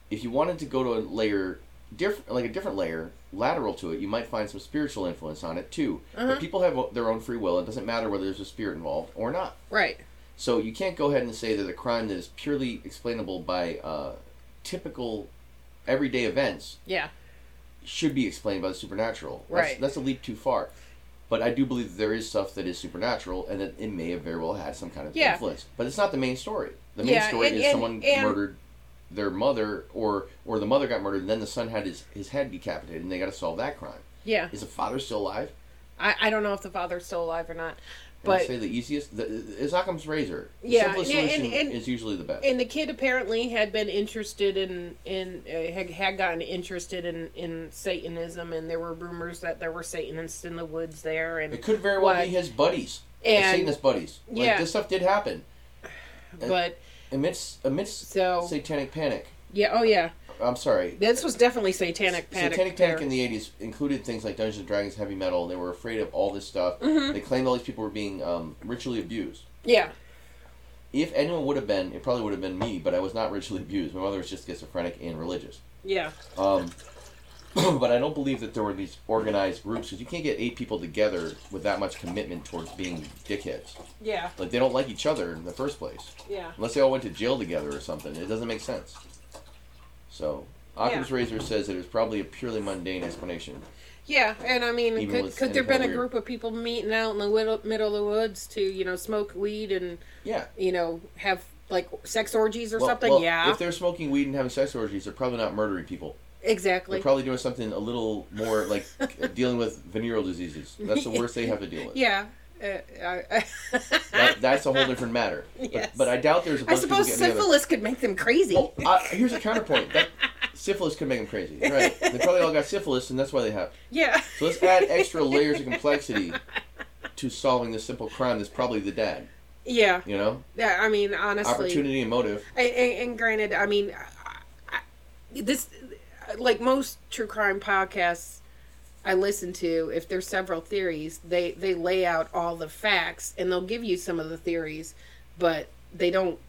if you wanted to go to a layer different like a different layer lateral to it, you might find some spiritual influence on it too. Uh-huh. But people have their own free will. It doesn't matter whether there's a spirit involved or not. Right. So you can't go ahead and say that a crime that is purely explainable by uh, typical everyday events Yeah. should be explained by the supernatural. That's, Right. That's a leap too far. But I do believe that there is stuff that is supernatural and that it may have very well had some kind of Yeah. influence. But it's not the main story. The main Yeah, story and- is and- someone and- murdered their mother or or the mother got murdered and then the son had his, his head decapitated and they got to solve that crime. Yeah. Is the father still alive? I, I don't know if the father's still alive or not, And I but say the easiest the, is Occam's razor. The Yeah, simplest yeah, and- solution and- is usually the best. and the kid apparently had been interested in in uh, had, had gotten interested in in Satanism, and there were rumors that there were Satanists in the woods there, and It could very well What? be his buddies, his And- Satanist buddies. Like yeah. this stuff did happen but amidst amidst So- satanic panic. yeah, oh yeah, I'm sorry. this was definitely Satanic Panic. Satanic. Panic in the 80s included things like Dungeons and Dragons, heavy metal. They were afraid of all this stuff. Mm-hmm. They claimed all these people were being um, ritually abused. yeah, If anyone would have been, it probably would have been me, but I was not ritually abused. My mother was just schizophrenic and religious. yeah, Um, but I don't believe that there were these organized groups because you can't get eight people together with that much commitment towards being dickheads. yeah, Like they don't like each other in the first place. yeah. Unless they all went to jail together or something. It doesn't make sense. So, Occam's razor says that it was probably a purely mundane explanation. Yeah, and I mean, Even could, could there been a group of people meeting out in the middle, middle of the woods to, you know, smoke weed and, Yeah. you know, have like sex orgies or Well- something? well, yeah, If they're smoking weed and having sex orgies, they're probably not murdering people. Exactly. They're probably doing something a little more like dealing with venereal diseases. That's the worst they have to deal with. Yeah. Uh, I, That, that's a whole different matter. Yes. But, but I doubt there's a I bunch of people suppose together. syphilis could make them crazy. Oh, uh, here's a counterpoint. That syphilis could make them crazy. Right. They probably all got syphilis, and that's why they have. yeah. So let's add extra layers of complexity to solving this simple crime that's probably the dad. Yeah. You know? Yeah. I mean, honestly. Opportunity and motive. And, and, and granted, I mean, I, I, this, like most true crime podcasts I listen to, if there's several theories, they they lay out all the facts and they'll give you some of the theories, but they don't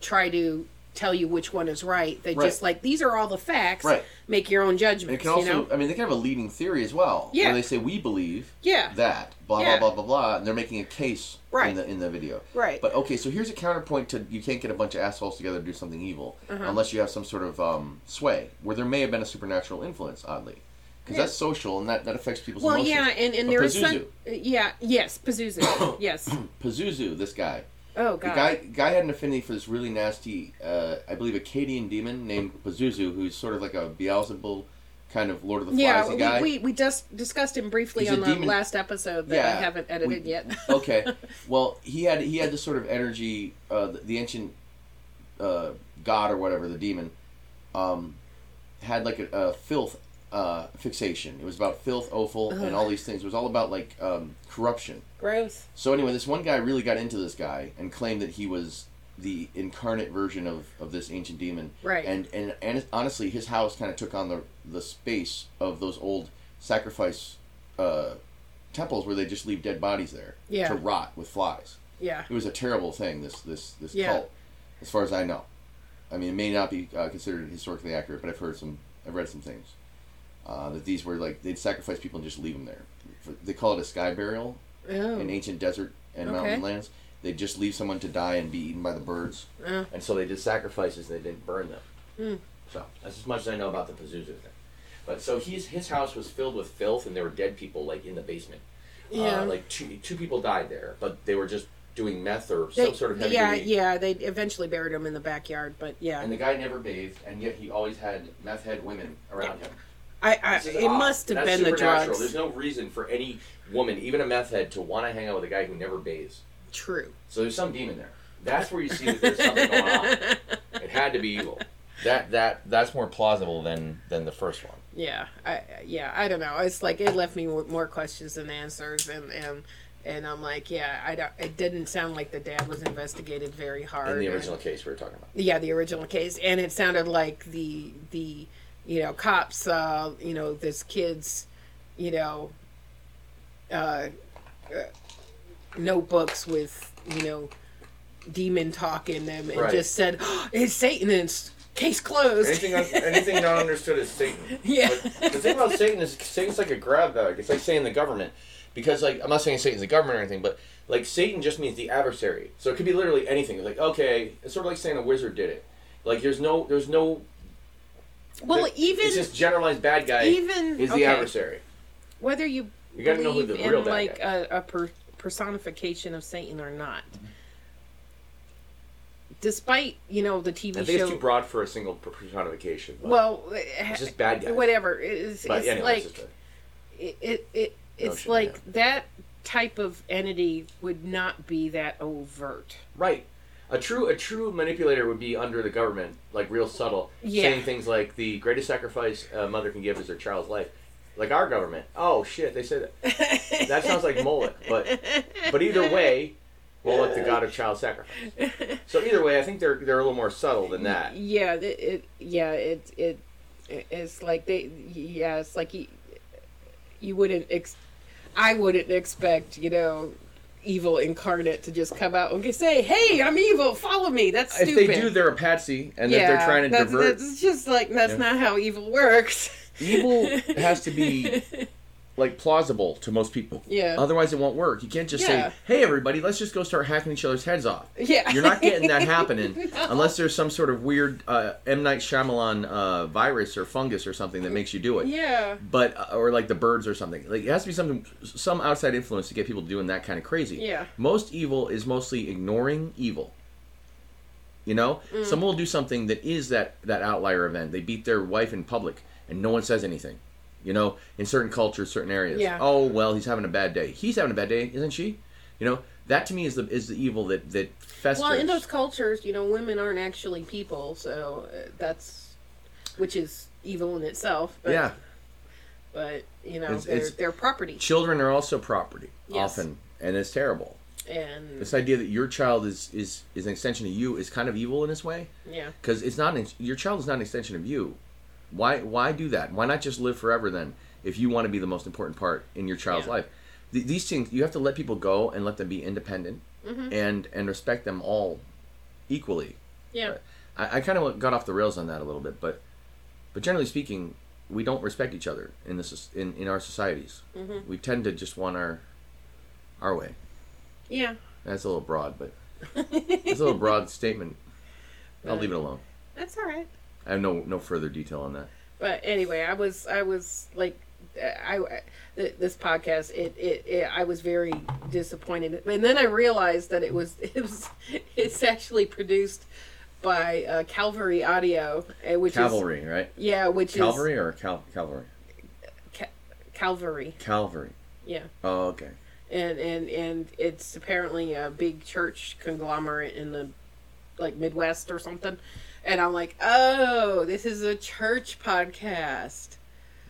try to tell you which one is right. They Right. just like these are all the facts. Right. Make your own judgment. it can also, you know? I mean, they can have a leading theory as well. Yeah. Where they say, we believe Yeah. that, blah, Yeah. blah, blah, blah, blah, and they're making a case Right. in, the, in the video. Right. But okay, so here's a counterpoint to you can't get a bunch of assholes together to do something evil Uh-huh. unless you have some sort of um, sway, where there may have been a supernatural influence, oddly. Because Yeah. that's social and that, that affects people's well, emotions. yeah, and, and But there is some. Yeah. Yes. Pazuzu. yes. Pazuzu, this guy. Oh god. The guy guy had an affinity for this really nasty, uh, I believe, Akkadian demon named Pazuzu, who's sort of like a Beelzebul kind of Lord of the Flies Yeah, guy. we, we, we just discussed him briefly He's on the demon- last episode that I haven't edited we- yet. okay. Well, he had he had this sort of energy. Uh, the, the ancient uh, god or whatever, the demon, um, had like a, a filth uh, fixation. It was about filth, offal, and all these things. It was all about like um, corruption. Gross. So anyway, this one guy really got into this guy and claimed that he was the incarnate version of, of this ancient demon. Right. And, and and honestly, his house kind of took on the the space of those old sacrifice uh, temples where they just leave dead bodies there Yeah. to rot with flies. Yeah. It was a terrible thing. This this this Yeah. cult, as far as I know. I mean, it may not be uh, considered historically accurate, but I've heard some. I've read some things uh, that these were like they'd sacrifice people and just leave them there. They call it a sky burial Oh. in ancient desert and Okay. mountain lands. They just leave someone to die and be eaten by the birds. Oh. And so they did sacrifices. They didn't burn them. Hmm. So that's as much as I know about the Pazuzu thing. But so he's his house was filled with filth, and there were dead people like in the basement. Yeah. Uh, like two two people died there, but they were just doing meth or They- some sort of heavy yeah, duty. yeah. They eventually buried him in the backyard, but yeah, And the guy never bathed, and yet he always had meth head women around him. I, I it odd. must have been the drugs. There's no reason for any woman, even a meth head, to want to hang out with a guy who never bathes. True. So there's some demon there. That's where you see that there's something going on. It had to be evil. That that that's more plausible than than the first one. Yeah, I yeah, I don't know. It's like it left me with more questions than answers, and and and I'm like, yeah, I don't. It didn't sound like the dad was investigated very hard. In the and- original case we were talking about. yeah, the original case, and it sounded like the the you know cops, uh, you know, this kid's, you know, uh, uh, notebooks with you know demon talk in them, and Right. just said oh, it's Satan and it's case closed. Anything anything not understood is Satan. Yeah. But the thing about Satan is Satan's like a grab bag. It's like saying the government. Because like I'm not saying Satan's the government or anything, but like Satan just means the adversary. So it could be literally anything. It's like, okay, it's sort of like saying a wizard did it. Like there's no there's no well, It- even it's just generalized bad guy even is the okay, adversary. whether you You gotta know who the real in like guy a, a per, personification of Satan or not. Mm-hmm. Despite you know the TV I think show, it's too broad for a single personification. Well, it's eh, just bad guys. whatever. It's, But it's anyway, like it's it, it, it it's Notion, like yeah. that type of entity would not be that overt. Right. A true a true manipulator would be under the government, like real subtle, Yeah. saying things like the greatest sacrifice a mother can give is her child's life. Like our government. Oh shit, they said that. That sounds like Moloch, but but either way, Moloch, the god of child sacrifice. So either way, I think they're they're a little more subtle than that. Yeah, it, it yeah, it, it it's like they yeah, it's like you, you wouldn't ex- I wouldn't expect, you know, evil incarnate to just come out and say, "Hey, I'm evil, follow me." That's If they do, they're a patsy, and yeah, that they're trying to that's, divert. That's just like that's Yeah. not how evil works. Evil has to be like plausible to most people. Yeah. Otherwise, it won't work. You can't just Yeah. say, "Hey, everybody, let's just go start hacking each other's heads off." Yeah. You're not getting that happening unless there's some sort of weird uh, M Night Shyamalan uh, virus or fungus or something that makes you do it. yeah. But uh, or like the birds or something. Like it has to be something, some outside influence to get people doing that kind of crazy. Yeah. Most evil is mostly ignoring evil. You know, Mm. someone will do something that is that that outlier event. They beat their wife in public and no one says anything. You know, in certain cultures, certain areas. Yeah. Oh well, he's having a bad day. He's having a bad day, isn't she? You know, that to me is the is the evil that that festers. Well, in those cultures, you know, women aren't actually people, so uh, that's which is evil in itself. But, yeah, But you know, It's- they're it's- they're property, children are also property Yes. often, and it's terrible. and This idea that your child is is is an extension of you is kind of evil in this way. yeah, because it's not an, your child is not an extension of you. Why why do that? Why not just live forever then? If you want to be the most important part in your child's Yeah. life, Th- these things you have to let people go and let them be independent Mm-hmm. and and respect them all equally. yeah, I, I kind of got off the rails on that a little bit, but but generally speaking, we don't respect each other in this in in our societies. Mm-hmm. We tend to just want our our way. yeah. That's a little broad, but it's a little broad statement. I'll leave it alone. That's all right. I have no no further detail on that. But anyway, I was I was like, I, I this podcast it, it it I was very disappointed, and then I realized that it was it was it's actually produced by uh, Calvary Audio, uh, which Cavalry, right? yeah, which Calvary or Cal- Calvary? Ca- Calvary. Calvary. Yeah. Oh, okay. and and and it's apparently a big church conglomerate in the like Midwest or something. And I'm like, oh, this is a church podcast.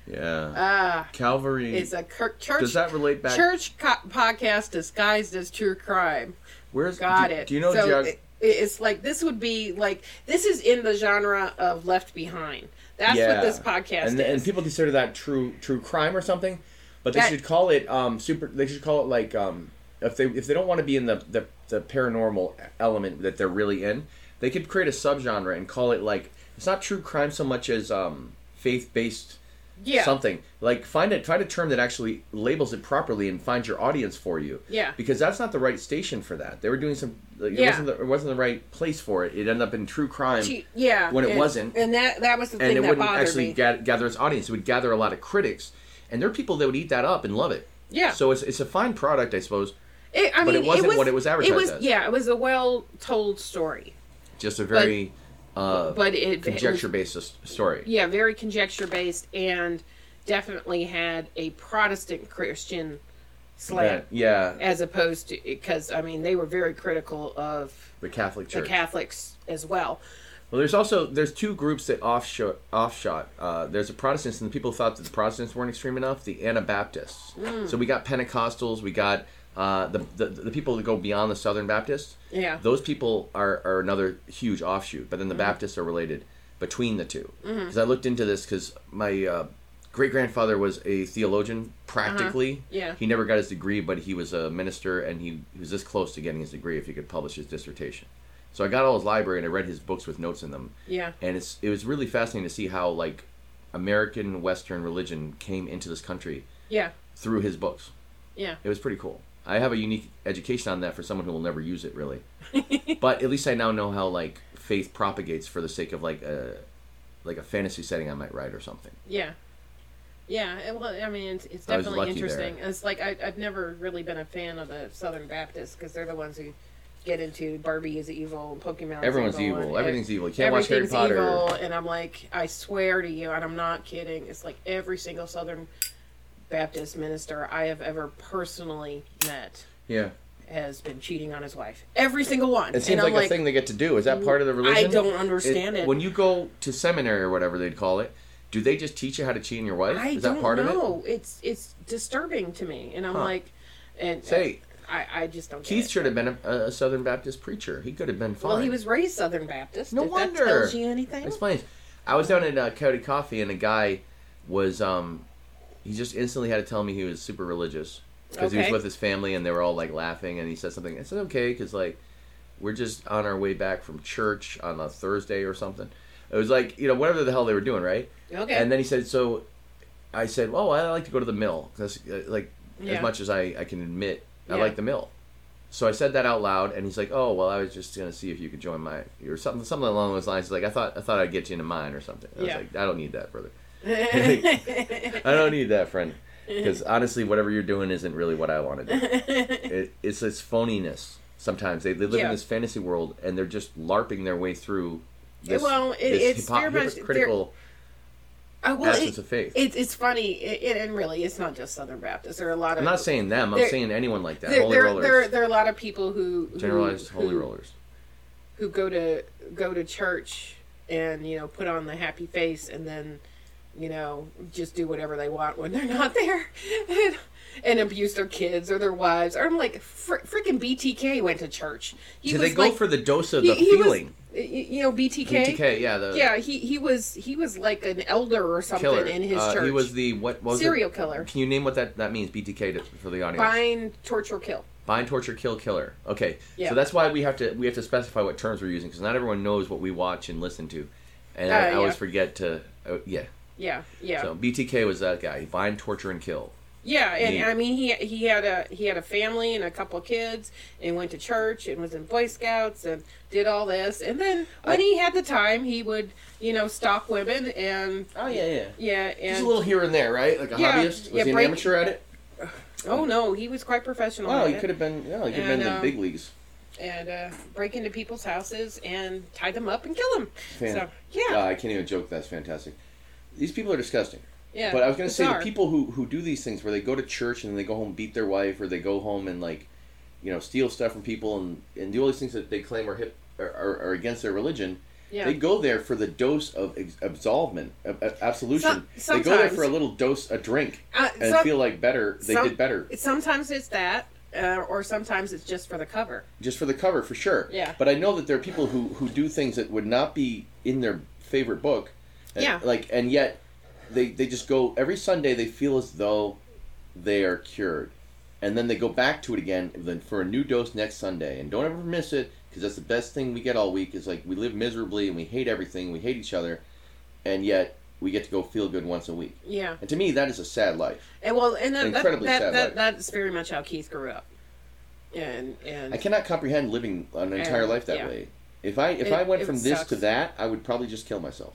Yeah. Ah, Calvary. it's a cur- church Does that relate back? church co- podcast disguised as true crime. Where's Got do, it. Do you know? So geog- it, it's like this would be like this is in the genre of Left Behind. That's what this podcast and, is. and people consider that true true crime or something, but they That- should call it um super. They should call it like um if they if they don't want to be in the, the the paranormal element that they're really in, they could create a subgenre and call it like it's not true crime so much as um faith based yeah, something like find it find a term that actually labels it properly and find your audience for you yeah, because that's not the right station for that they were doing some like, it Yeah. wasn't the, it wasn't the right place for it it ended up in true crime She- yeah. when it and- wasn't. and that that was the and thing it that wouldn't bothered actually me. ga- gather its audience. It would gather a lot of critics, and there are people that would eat that up and love it. yeah, So it's, it's a fine product, I suppose. It, I But mean, it wasn't what it was advertised It was as. yeah, it was a well told story, Just a very uh, but it it conjecture based story. yeah, very conjecture based, and definitely had a Protestant Christian slant Yeah, yeah, as opposed to because I mean they were very critical of the Catholic Church. the Catholics as well. well, there's also there's two groups that offshot. Offshot. Uh, there's the Protestants, and the people thought that the Protestants weren't extreme enough. The Anabaptists. Mm. So we got Pentecostals. We got uh, the, the the people that go beyond the Southern Baptists. Yeah, Those people are, are another huge offshoot, but then Mm-hmm. the Baptists are related between the two. Because I looked into this because my uh, great grandfather was a theologian, practically. Uh-huh. Yeah. He never got his degree, but he was a minister, and he, he was this close to getting his degree if he could publish his dissertation. So I got all his library and I read his books with notes in them, yeah, and it's it was really fascinating to see how like American Western religion came into this country yeah, through his books. yeah, It was pretty cool. I have a unique education on that for someone who will never use it really. but at least I now know how like faith propagates for the sake of like a like a fantasy setting I might write or something. yeah. Yeah, it- well, I mean, it's, it's definitely interesting. there. It's like I, I've never really been a fan of the Southern Baptists because they're the ones who get into Barbie is evil, Pokemon. Everyone's evil, evil. Everything's evil. You can't watch Harry everything's Potter. evil, and I'm like, I swear to you, and I'm not kidding. It's like every single Southern Baptist minister I have ever personally met Yeah. has been cheating on his wife. Every single one. It seems like, I'm a thing they get to do. Is that part of the religion? I don't understand it. When you go to seminary or whatever they'd call it, do they just teach you how to cheat on your wife? I Is that part of it? know. It's it's disturbing to me, and I'm Huh. like, and Say, I I just don't. Keith it. should have been a, a Southern Baptist preacher. He could have been fine. Well, he was raised Southern Baptist. No if wonder. That tells you anything? Explains. I was down at uh, Coyote Coffee and a guy was um, he just instantly had to tell me he was super religious because he was with his family and they were all like laughing and he said something. I said okay because like we're just on our way back from church on a Thursday or something. It was like you know whatever the hell they were doing, right? Okay. And then he said so. I said, well, I like to go to the mill because, uh, like, Yeah. as much as I, I can admit, I like the mill." So I said that out loud, and he's like, "Oh, well, I was just gonna see if you could join my or something, something along those lines." He's like, "I thought, I thought I'd get you into mine or something." I was Yeah. like, "I don't need that, brother. I don't need that, friend." Because honestly, whatever you're doing isn't really what I want to do. It, it's this phoniness. Sometimes they, they live Yeah. in this fantasy world, and they're just larping their way through. This, Well, it- this it's hypo- much- hypocritical Uh, well, essence it, of faith. it's it's funny, it, it, and really, it's not just Southern Baptists. There are a lot of. I'm not saying them. I'm saying anyone like that. there, holy there, rollers, there, there are a lot of people who who- generalized holy who, rollers. who go to go to church and you know put on the happy face and then you know just do whatever they want when they're not there and, and abuse their kids or their wives. Or I'm like, fr- freaking BTK went to church. He was they go like- for the dose of he- the he was- feeling? y- you know BTK. BTK, yeah, the Yeah, he he was he was like an elder or something killer. in his Uh, church. He was the what? what was serial it? killer. Can you name what that that means? BTK to, for the audience. Bind, torture, kill. Bind, torture, kill, killer. Okay, Yeah. so that's why we have to we have to specify what terms we're using because not everyone knows what we watch and listen to, and Uh, I, I yeah. always forget to. Uh, yeah. Yeah, yeah, So BTK was that guy. Bind, torture, and kill. yeah. And Neat. I mean, he he had a he had a family and a couple of kids, and went to church and was in Boy Scouts and did all this. And then when I- he had the time, he would you know stalk women and Oh yeah, yeah. yeah Just and a little here and there, right? Like a Yeah, hobbyist. Was yeah, he an break- amateur at it? oh no, he was quite professional. Oh, he could have been. Yeah, he could have been in the um, big leagues. and uh, break into people's houses and tie them up and kill them. Fan- So yeah, Uh, I can't even joke. That's fantastic. These people are disgusting. yeah. But I was gonna say the people who who do these things where they go to church and then they go home beat their wife or they go home and like, you know, steal stuff from people and and do all these things that they claim are hip are, are, are against their religion. Yeah. They go there for the dose of ex- absolvement, of absolution. Some- they go there for a little dose, a drink, Uh, and some- feel like better. They some- did better Sometimes it's that, uh, or sometimes it's just for the cover. just for the cover, for sure. Yeah. But I know that there are people who who do things that would not be in their favorite book. And, Yeah. Like, and yet they they just go every Sunday. They feel as though they are cured, and then they go back to it again then for a new dose next Sunday. And don't ever miss it because that's the best thing we get all week. Is like we live miserably and we hate everything. We hate each other, and yet we get to go feel good once a week. Yeah. And to me, that is a sad life. And well, and that, Incredibly that, sad that, life. that's very much how Keith grew up. And and I cannot comprehend living an entire And- life that yeah. way. If I if It- I went from this to that, I would probably just kill myself.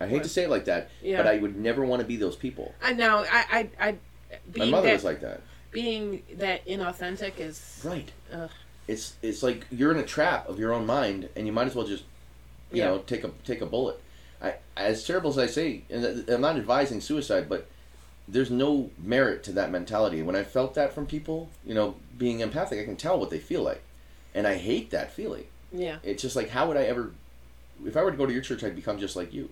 I hate to say it like that, Yeah. but I would never want to be those people. I know I I, I My being mother that was like that. being that inauthentic is Right. Ugh. It's it's like you're in a trap of your own mind, and you might as well just, you Yeah. know, take a take a bullet. I as terrible as I say, and I'm not advising suicide, but there's no merit to that mentality. When I felt that from people, you know, being empathic, I can tell what they feel like, and I hate that feeling. yeah It's just like, how would I ever? If I were to go to your church, I'd become just like you.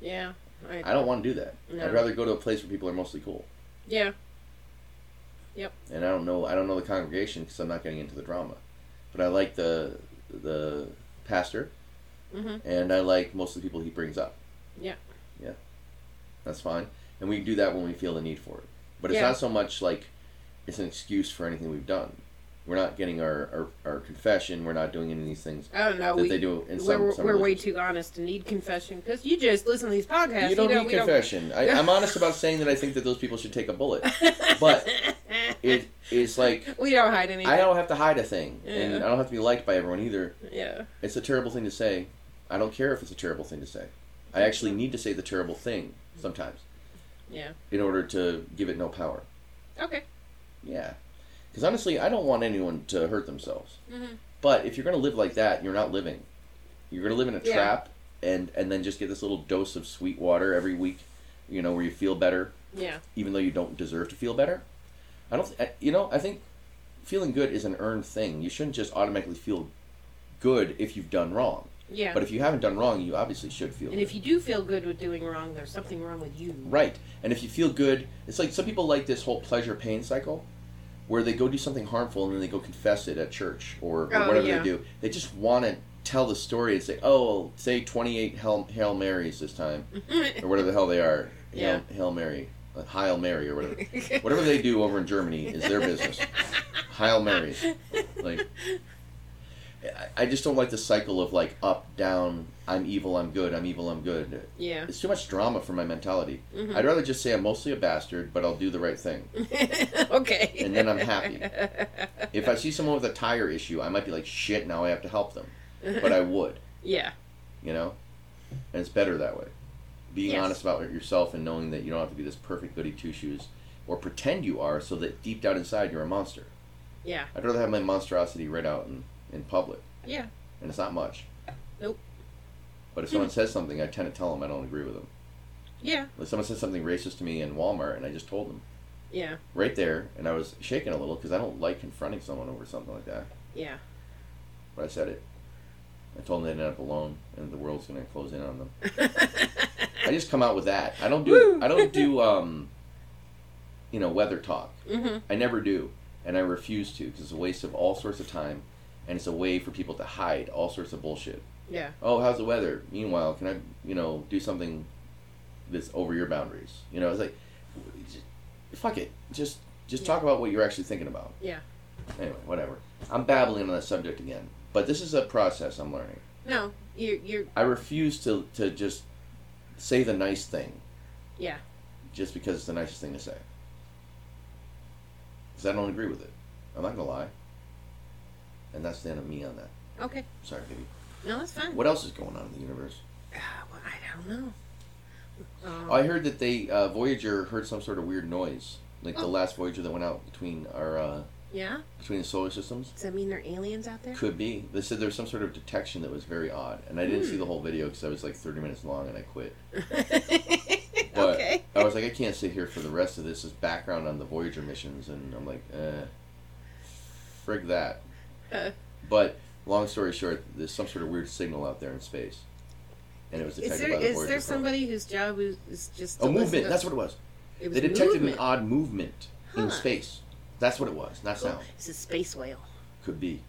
Yeah I, I don't want to do that. No. I'd rather go to a place where people are mostly cool. yeah Yep. And I don't know. I don't know the congregation because I'm not getting into the drama. But I like the the pastor, Mhm. and I like most of the people he brings up. Yeah. Yeah. That's fine, and we do that when we feel the need for it. But it's Yeah. not so much like it's an excuse for anything we've done. We're not getting our, our, our confession. We're not doing any of these things I don't know that we they do in some. we're, some we're way too honest to need confession because you just listen to these podcasts You don't know, need we don't- confession. I, I'm honest about saying that I think that those people should take a bullet. But it is like we don't hide anything I don't have to hide a thing, and I don't have to be liked by everyone either. yeah It's a terrible thing to say. I don't care if it's a terrible thing to say. I actually need to say the terrible thing sometimes yeah in order to give it no power. okay Yeah. Because honestly, I don't want anyone to hurt themselves. Mhm. But if you're going to live like that, you're not living. You're going to live in a Yeah. trap and, and then just get this little dose of sweet water every week, you know, where you feel better, yeah even though you don't deserve to feel better. I don't, I- you know, I think feeling good is an earned thing. You shouldn't just automatically feel good if you've done wrong. yeah But if you haven't done wrong, you obviously should feel and good. if you do feel good with doing wrong there's something wrong with you Right. And if you feel good, it's like some people like this whole pleasure pain cycle where they go do something harmful and then they go confess it at church or, or Oh, whatever yeah. they do. They just want to tell the story and say, oh, say 28 Hail, Hail Marys this time, or whatever the hell they are. Yeah. Hail, Hail Mary. uh, Heil Mary or whatever. whatever they do over in Germany is their business. Hail Marys. Like, I- just don't like the cycle of like up, down, I'm evil, I'm good, I'm evil, I'm good. yeah It's too much drama for my mentality. Mhm. I'd rather just say I'm mostly a bastard, but I'll do the right thing. okay And then I'm happy. If I see someone with a tire issue, I might be like, shit, now I have to help them. But I would, yeah you know? And it's better that way. Being Yes. honest about yourself and knowing that you don't have to be this perfect goody two shoes or pretend you are so that deep down inside you're a monster. yeah I'd rather have my monstrosity right out in, in public. yeah And it's not much. Nope. But if someone says something, I tend to tell them I don't agree with them. yeah If someone says something racist to me in Walmart and I just told them, yeah right there, and I was shaking a little because I don't like confronting someone over something like that. yeah But I said it. I told them they ended up alone, and the world's gonna close in on them. I just come out with that. I don't do. Woo! I don't do. Um, you know, weather talk. mm-hmm. I never do, and I refuse to because it's a waste of all sorts of time, and it's a way for people to hide all sorts of bullshit. yeah Oh, how's the weather? Meanwhile, can I, you know, do something that's over your boundaries? You know, it's like, just, fuck it. Just, just Yeah. talk about what you're actually thinking about. yeah Anyway, whatever. I'm babbling on that subject again, but this is a process I'm learning. no you're you're I refuse to to just say the nice thing yeah just because it's the nicest thing to say. Because I don't agree with it. I'm not gonna lie. And that's the end of me on that. okay Sorry, baby. no that's fine What else is going on in the universe? Uh, well, I don't know um, I heard that they uh, Voyager heard some sort of weird noise, like the Oh. last Voyager that went out between our uh, Yeah. between the solar systems. Does that mean there are aliens out there? Could be. They said there was some sort of detection that was very odd, and I didn't see the whole video because I was like 30 minutes long and I quit. But okay. I was like, I can't sit here for the rest of this as background on the Voyager missions, and I'm like, eh, frig that. Uh. But long story short, there's some sort of weird signal out there in space, and it was Is detected there by the is Voyager. there probe. somebody whose job is, is just A movement. That's what it was. it was They detected movement. an odd movement in space. That's what it was, not Cool. sound. It's a space whale. Could be.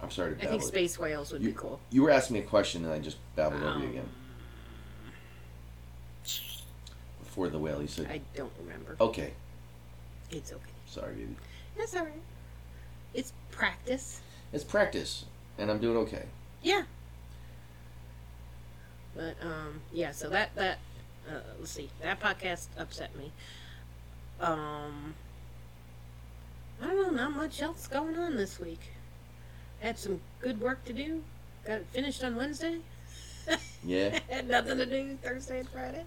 I'm sorry to I think space whales would you, be cool. You were asking me a question, and I just babbled over you Um, again. Before the whale, you said, I don't remember. "Okay, It's okay. sorry, baby. That's all right. It's practice. It's practice, and I'm doing okay." Yeah. But um, yeah. So that that uh, let's see. That podcast upset me. Um, I don't know. Not much else going on this week. Had some good work to do. Got it finished on Wednesday. Yeah. Had nothing to do Thursday and Friday.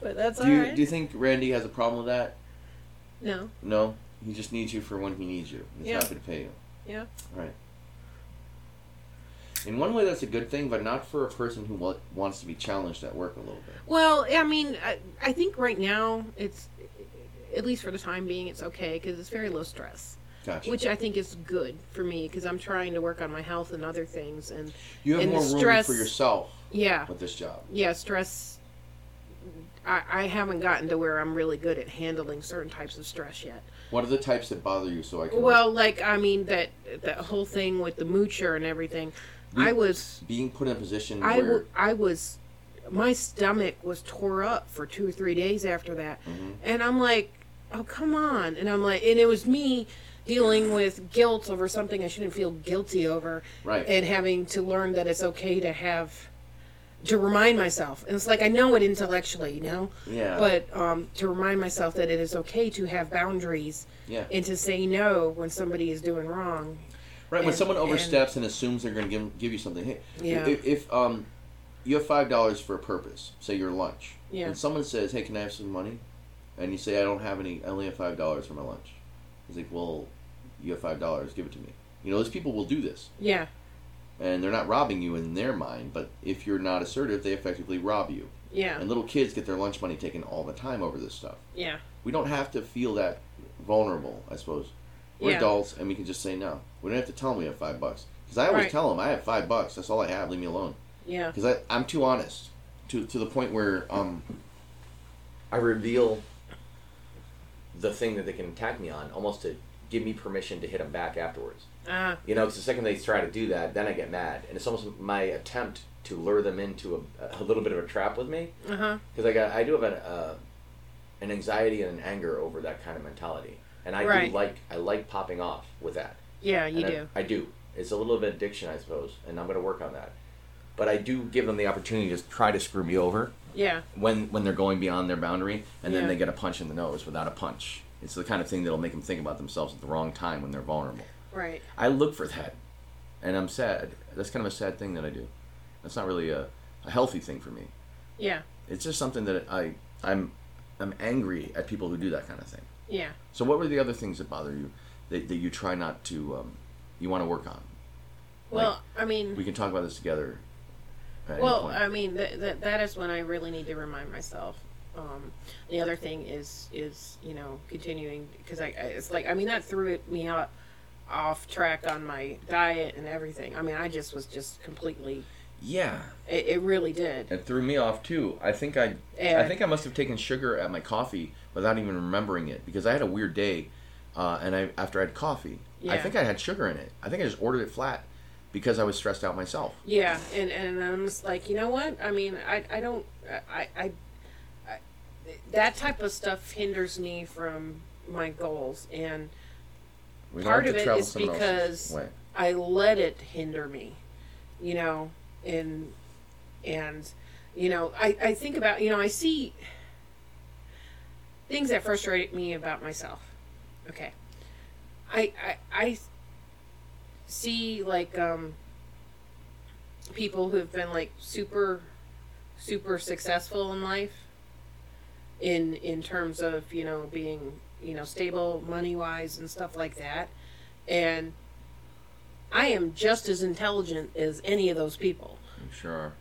But that's Do all you right. do you think Randy has a problem with that? no. No, he just needs you for when he needs you. He's Yeah. happy to pay you. Yeah. Right. In one way, that's a good thing, but not for a person who wa- wants to be challenged at work a little bit. Well, I mean, I, I think right now it's, at least for the time being, it's okay because it's very low stress, Gotcha. which I think is good for me because I'm trying to work on my health and other things. And you have and more room stress- for yourself yeah, with this job. yeah, stress. I, I haven't gotten to where I'm really good at handling certain types of stress yet. What are the types that bother you? So I can Well, like I mean that that whole thing with the moocher and everything. We- I was being put in a position I, where w- I was my stomach was tore up for two or three days after that Mhm. and i'm like oh come on and i'm like and it was me dealing with guilt over something i shouldn't feel guilty over right. and having to learn that it's okay to have to remind myself and it's like i know it intellectually you know yeah. but um, to remind myself that it is okay to have boundaries yeah. and to say no when somebody is doing wrong Right. when and- someone and- oversteps and, assumes they're going to give give you something, hey, Yeah. if, if um, you have five dollars for a purpose, say your lunch, Yeah. and someone says, "Hey, can I have some money?" and you say, "I don't have any. I only have five dollars for my lunch," he's like, "Well, you have five dollars. Give it to me." You know, those people will do this, yeah and they're not robbing you in their mind, but if you're not assertive, they effectively rob you. yeah And little kids get their lunch money taken all the time over this stuff. yeah We don't have to feel that vulnerable, I suppose. We're Yeah. adults, and we can just say no. We don't have to tell them we have five bucks. Because I always Right. tell them I have five bucks. That's all I have. Leave me alone. yeah Because I'm too honest to to the point where um, I reveal the thing that they can attack me on, almost to give me permission to hit them back afterwards. Ah You know, because the second they try to do that, then I get mad, and it's almost my attempt to lure them into a, a little bit of a trap with me. uh-huh Because I got, I do have an, uh, an anxiety and an anger over that kind of mentality, and I Right. do like, I like popping off with that. yeah you And I- do I, do. It's a little bit of addiction, I suppose, and I'm going to work on that. But I do give them the opportunity to try to screw me over yeah when when they're going beyond their boundary, and then Yeah. they get a punch in the nose without a punch. It's the kind of thing that'll make them think about themselves at the wrong time when they're vulnerable. Right I look for that, and I'm sad. That's kind of a sad thing that I do. That's not really a, a healthy thing for me. yeah It's just something that I I'm I'm angry at people who do that kind of thing. yeah So what were the other things that bother you that, that you try not to um, you want to work on? well i mean We can talk about this together. Well. I mean, th- th- that is when I really need to remind myself. Um, the other thing is, is you know, continuing because I, I, it's like I mean that threw it me out off track on my diet and everything. I mean, I just was just completely. yeah, It, it really did. it threw me off too. I think I Yeah. I think I must have taken sugar at my coffee without even remembering it because I had a weird day, uh, and I after I had coffee, I think I had sugar in it. I think I just ordered it flat because I was stressed out myself. Yeah, and and I'm just like, you know what? I mean, I I don't I I, I that type of stuff hinders me from my goals and We Part of it is because- I let it hinder me, you know, and and you know, I I think about you know I see things that frustrate me about myself. Okay, I I I see like um people who've been like super super successful in life in in terms of you know being you know stable money wise and stuff like that, and I am just as intelligent as any of those people, I'm sure.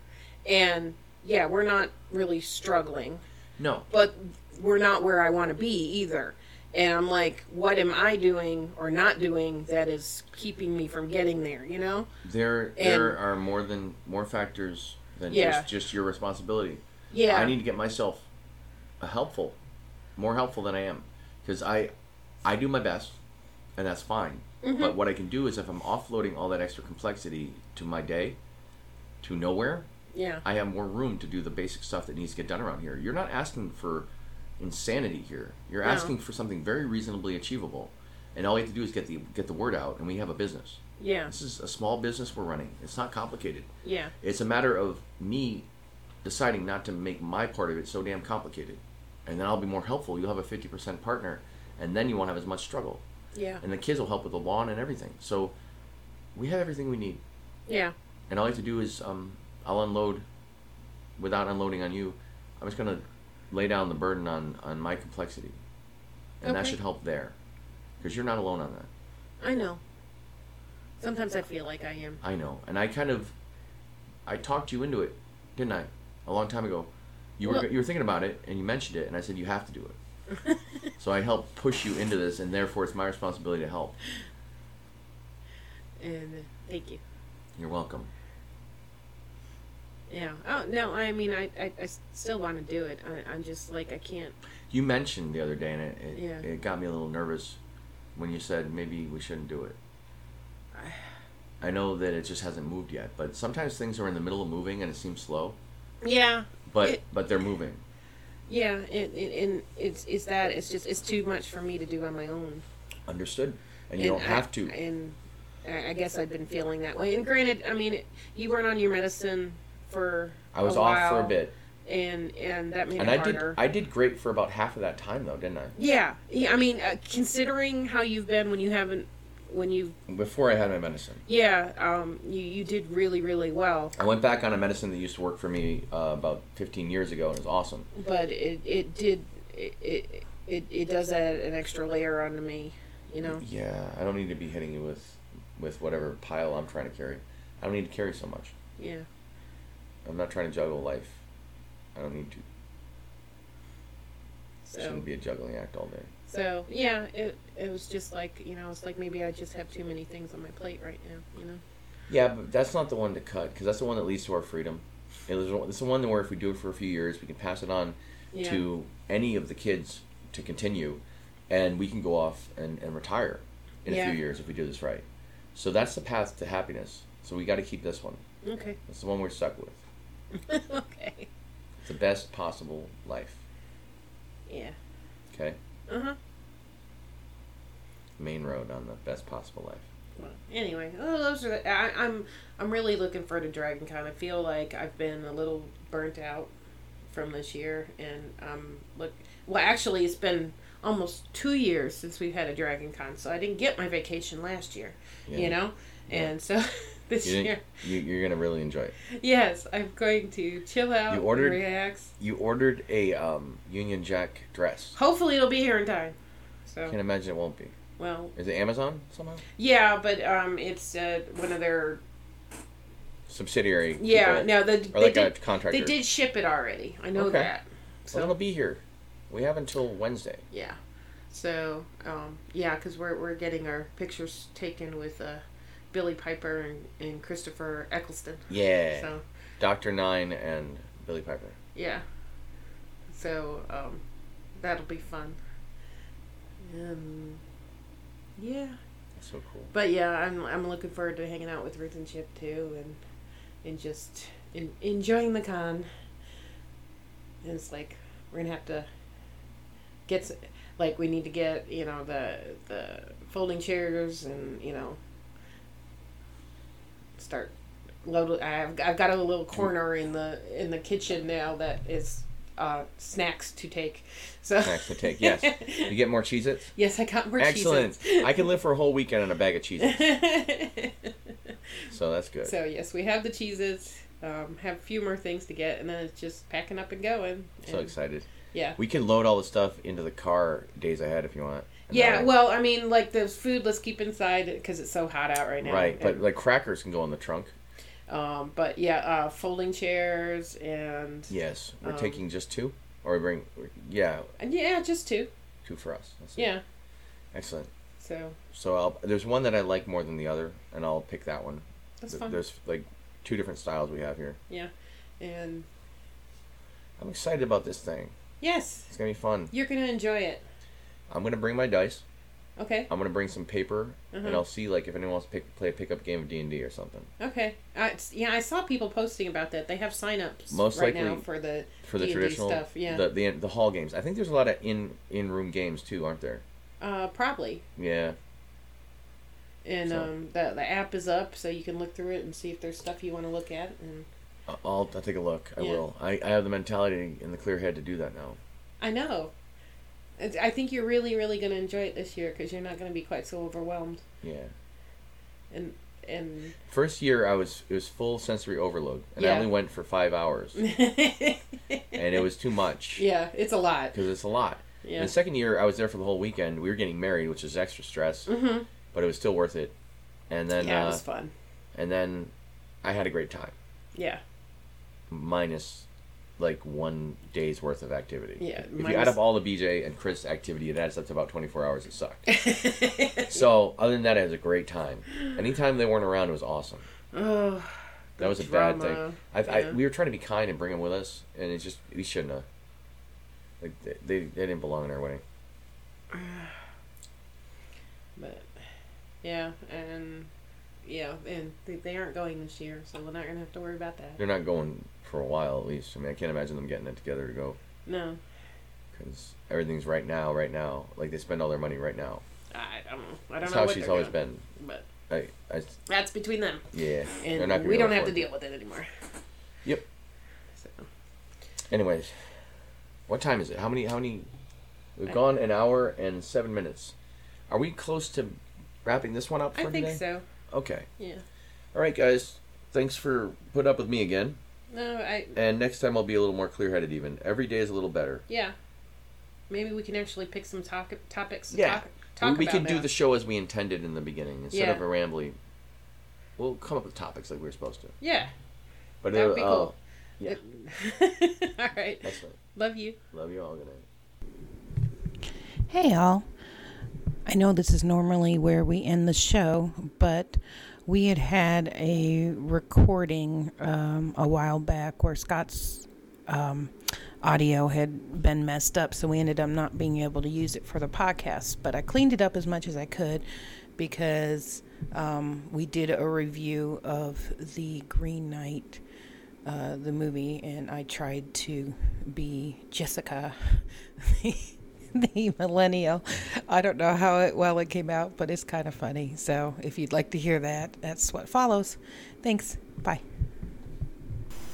and yeah, we're not really struggling No, but we're not where I want to be either. And I'm like, what am I doing or not doing that is keeping me from getting there, you know? there there are more than more factors than Yeah. just just your responsibility. Yeah. I need to get myself a helpful, more helpful than I am, because I, I do my best, and that's fine. Mm-hmm. But what I can do is if I'm offloading all that extra complexity to my day, to nowhere, yeah. I have more room to do the basic stuff that needs to get done around here. You're not asking for insanity here. You're No. asking for something very reasonably achievable, and all you have to do is get the get the word out, and we have a business. Yeah. This is a small business we're running. It's not complicated. Yeah. It's a matter of me deciding not to make my part of it so damn complicated. And then I'll be more helpful. You'll have a 50% partner, and then you won't have as much struggle. Yeah. And the kids will help with the lawn and everything. So we have everything we need. Yeah. And all I have to do is um, I'll unload without unloading on you. I'm just going to lay down the burden on, on my complexity. And that should help there. Because you're not alone on that. I know. Sometimes I feel like I am. I know, and I kind of, I talked you into it, didn't I? A long time ago, you were Well- you were thinking about it, and you mentioned it, and I said you have to do it. so I helped push you into this, and therefore it's my responsibility to help. and uh, thank you. You're welcome. Yeah. Oh, no, I mean, I, I, I still want to do it. I, I'm just like, I can't. You mentioned the other day, and it it, Yeah. it got me a little nervous when you said maybe we shouldn't do it. I know that it just hasn't moved yet, but sometimes things are in the middle of moving and it seems slow, Yeah. But It- but they're moving. Yeah. And, and, and it's, it's that. It's just, it's too much for me to do on my own. Understood, and you don't I- have to. And I guess I've been feeling that way. And granted, I mean, you weren't on your medicine for. I was off for a bit, and and that made and I did. I did great for about half of that time though, didn't I? yeah, yeah. I mean, uh, considering how you've been when you haven't, when you, Before I had my medicine. yeah, um, you you did really really well. I went back on a medicine that used to work for me uh, about 15 years ago, and it was awesome. But it it did it it it, it does add an extra layer onto me, you know. Yeah, I don't need to be hitting you with, with whatever pile I'm trying to carry. I don't need to carry so much. Yeah. I'm not trying to juggle life. I don't need to. It So shouldn't be a juggling act all day. So yeah, it it was just like you know, it's like maybe I just have too many things on my plate right now, you know. Yeah, but that's not the one to cut because that's the one that leads to our freedom. It was, it's the one where if we do it for a few years, we can pass it on Yeah. to any of the kids to continue, and we can go off and, and retire in a few years if we do this right. So that's the path to happiness. So we got to keep this one. Okay. That's the one we're stuck with. okay. It's the best possible life. Yeah. Okay, Uh huh. main road on the best possible life. Well, anyway, oh, those are the, I, I'm I'm really looking forward to Dragon Con. I feel like I've been a little burnt out from this year, and um look. Well, actually, it's been almost two years since we've had a Dragon Con, so I didn't get my vacation last year. Yeah. You know, and so this You year, you, you're gonna really enjoy it. yes, I'm going to chill out. You ordered- relax. You ordered a um, Union Jack dress. Hopefully, it'll be here in time. So Can't imagine it won't be. well, Is it Amazon somehow? yeah, but um, it's uh, one of their Subsidiary. yeah. people. No, the they like a did contractor. they did ship it already. I know Okay. that. So it'll be here. We have until Wednesday. Yeah. So, um, yeah, because we're, we're getting our pictures taken with uh, Billie Piper and, and Christopher Eccleston. Yeah. So, Doctor Nine and Billie Piper. yeah. So, um, that'll be fun. Um, yeah. That's so cool. But yeah, I'm, I'm looking forward to hanging out with Ruth and Chip too and, and just in, enjoying the con. And it's like, we're going to have to get, like, we need to get, you know, the, the folding chairs and, you know, start load I've, I've got a little corner in the in the kitchen now that is uh, snacks to take so Snacks to take. Yes. You get more Cheez Its? yes i got more Excellent. Cheez-Its. I can live for a whole weekend on a bag of Cheez Its. So that's good. so yes we have the cheeses um, have a few more things to get and then it's just packing up and going so excited. Yeah. We can load all the stuff into the car days ahead if you want. Yeah, well, I mean, like the food, let's keep inside because it's so hot out right now. right, but And, like crackers can go in the trunk. um, but yeah, uh, folding chairs and Yes, we're Um, taking just two, or we bring, yeah, yeah, just two. two for us. It. Yeah. excellent. So So I'll, there's one that I like more than the other, and I'll pick that one. that's Th- fun. There's like two different styles we have here. Yeah, and I'm excited about this thing. yes, It's gonna be fun. you're gonna enjoy it. I'm gonna bring my dice. Okay. I'm gonna bring some paper, Uh-huh. and I'll see like if anyone wants to pick, play a pickup game of D and D or something Okay. Uh, yeah, I saw people posting about that. They have signups Most right likely now for the for the D&D traditional stuff. Yeah. the, the the hall games. I think there's a lot of in in room games too, aren't there? uh, probably. Yeah. And So- um, the the app is up, so you can look through it and see if there's stuff you want to look at. And I- I'll, I'll take a look. I Yeah. will. I, I have the mentality and the clear head to do that now. I know. I think you're really, really going to enjoy it this year because you're not going to be quite so overwhelmed. Yeah. And and First year I was it was full sensory overload, and I only went for five hours, and it was too much yeah, it's a lot. because it's a lot. Yeah. The second year I was there for the whole weekend. We were getting married, which is extra stress, Mm-hmm. but it was still worth it. And then yeah, it uh, was fun. and then I had a great time, Yeah. minus like one day's worth of activity. Yeah, If you add up all the BJ and Chris activity, it adds up to about 24 hours. It sucked. so other than that, it was a great time. Anytime they weren't around, it was awesome. oh, That was a the bad thing. I, I, Yeah. we were trying to be kind and bring them with us, and it's just we shouldn't have. Like they, they, they didn't belong in our wedding. But yeah, and yeah, and they, they aren't going this year, so we're not gonna have to worry about that. They're not going for a while at least. I mean, I can't imagine them getting it together to go No, because everything's right now, right now. Like they spend all their money right now. I don't know. I don't That's know how she's always doing, been. But I, I, that's between them, yeah. and we don't have to it. deal with it anymore. Yep. So Anyways, what time is it? How many? How many? We've I- gone an hour and seven minutes. Are we close to wrapping this one up for I think today? so. Okay. Yeah. All right, guys. Thanks for putting up with me again. No, I And next time I'll be a little more clear-headed. Even every day is a little better. yeah. Maybe we can actually pick some talk, topics to Yeah. talk talk we we about can do the show as we intended in the beginning instead Yeah. of a rambly. We'll come up with topics like we were supposed to. Yeah. But That would be uh, cool. yeah. All right. Excellent. Love you. Love you all. Good night. Hey, y'all. I know this is normally where we end the show, but we had had a recording um, a while back where Scott's um, audio had been messed up, so we ended up not being able to use it for the podcast. But I cleaned it up as much as I could because um, we did a review of the Green Knight uh, the movie, and I tried to be Jessica, the millennial. I don't know how it, well it came out, but it's kind of funny. So if you'd like to hear that, that's what follows. Thanks. Bye.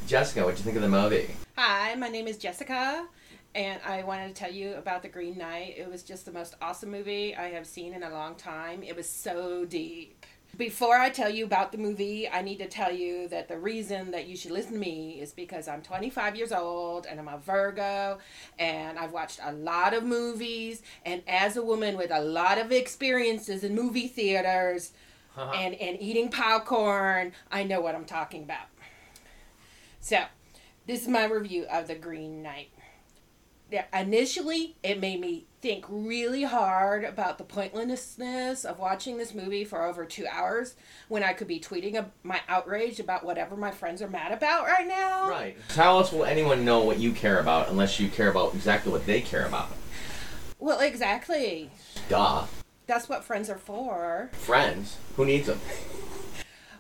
Jessica, what'd you think of the movie? Hi, my name is Jessica, and I wanted to tell you about The Green Knight. It was just the most awesome movie I have seen in a long time. It was so deep. Before I tell you about the movie, I need to tell you that the reason that you should listen to me is because I'm 25 years old and I'm a Virgo and I've watched a lot of movies. And as a woman with a lot of experiences in movie theaters uh-huh. and, and eating popcorn, I know what I'm talking about. So, this is my review of The Green Knight. Yeah, initially, it made me think really hard about the pointlessness of watching this movie for over two hours when I could be tweeting a, my outrage about whatever my friends are mad about right now. Right. How else will anyone know what you care about unless you care about exactly what they care about? Well, exactly. Duh. That's what friends are for. Friends. Who needs them?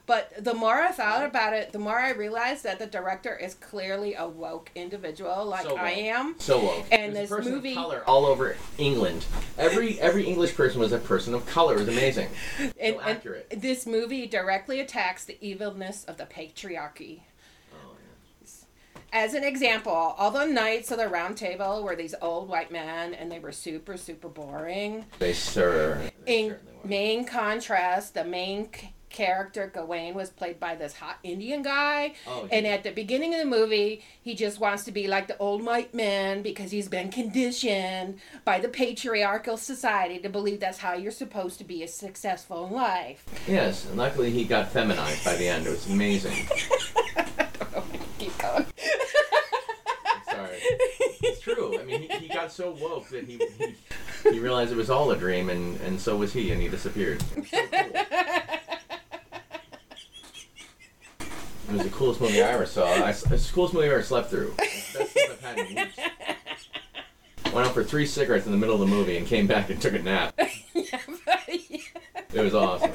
But the more I thought about it, the more I realized that the director is clearly a woke individual like So. I am. So woke. And There's this a person movie- of color all over England. Every every English person was a person of color. It was amazing. And, so and accurate. this movie directly attacks the evilness of the patriarchy. Oh, yeah. As an example, all the knights of the round table were these old white men and they were super, super boring. They sir. In were. main contrast, the main c- character Gawain was played by this hot Indian guy. Oh, and yeah. at the beginning of the movie, he just wants to be like the old white man because he's been conditioned by the patriarchal society to believe that's how you're supposed to be a successful in life. Yes, and luckily he got feminized by the end. It was amazing. Keep going. Sorry. It's true. I mean, he, he got so woke that he, he he realized it was all a dream, and, and so was he, and he disappeared. It was, so cool. It was the coolest movie I ever saw. I, it's the coolest movie I ever slept through. It's the best sleep I've had in weeks. Went out for three cigarettes in the middle of the movie and came back and took a nap. Yeah. It was awesome.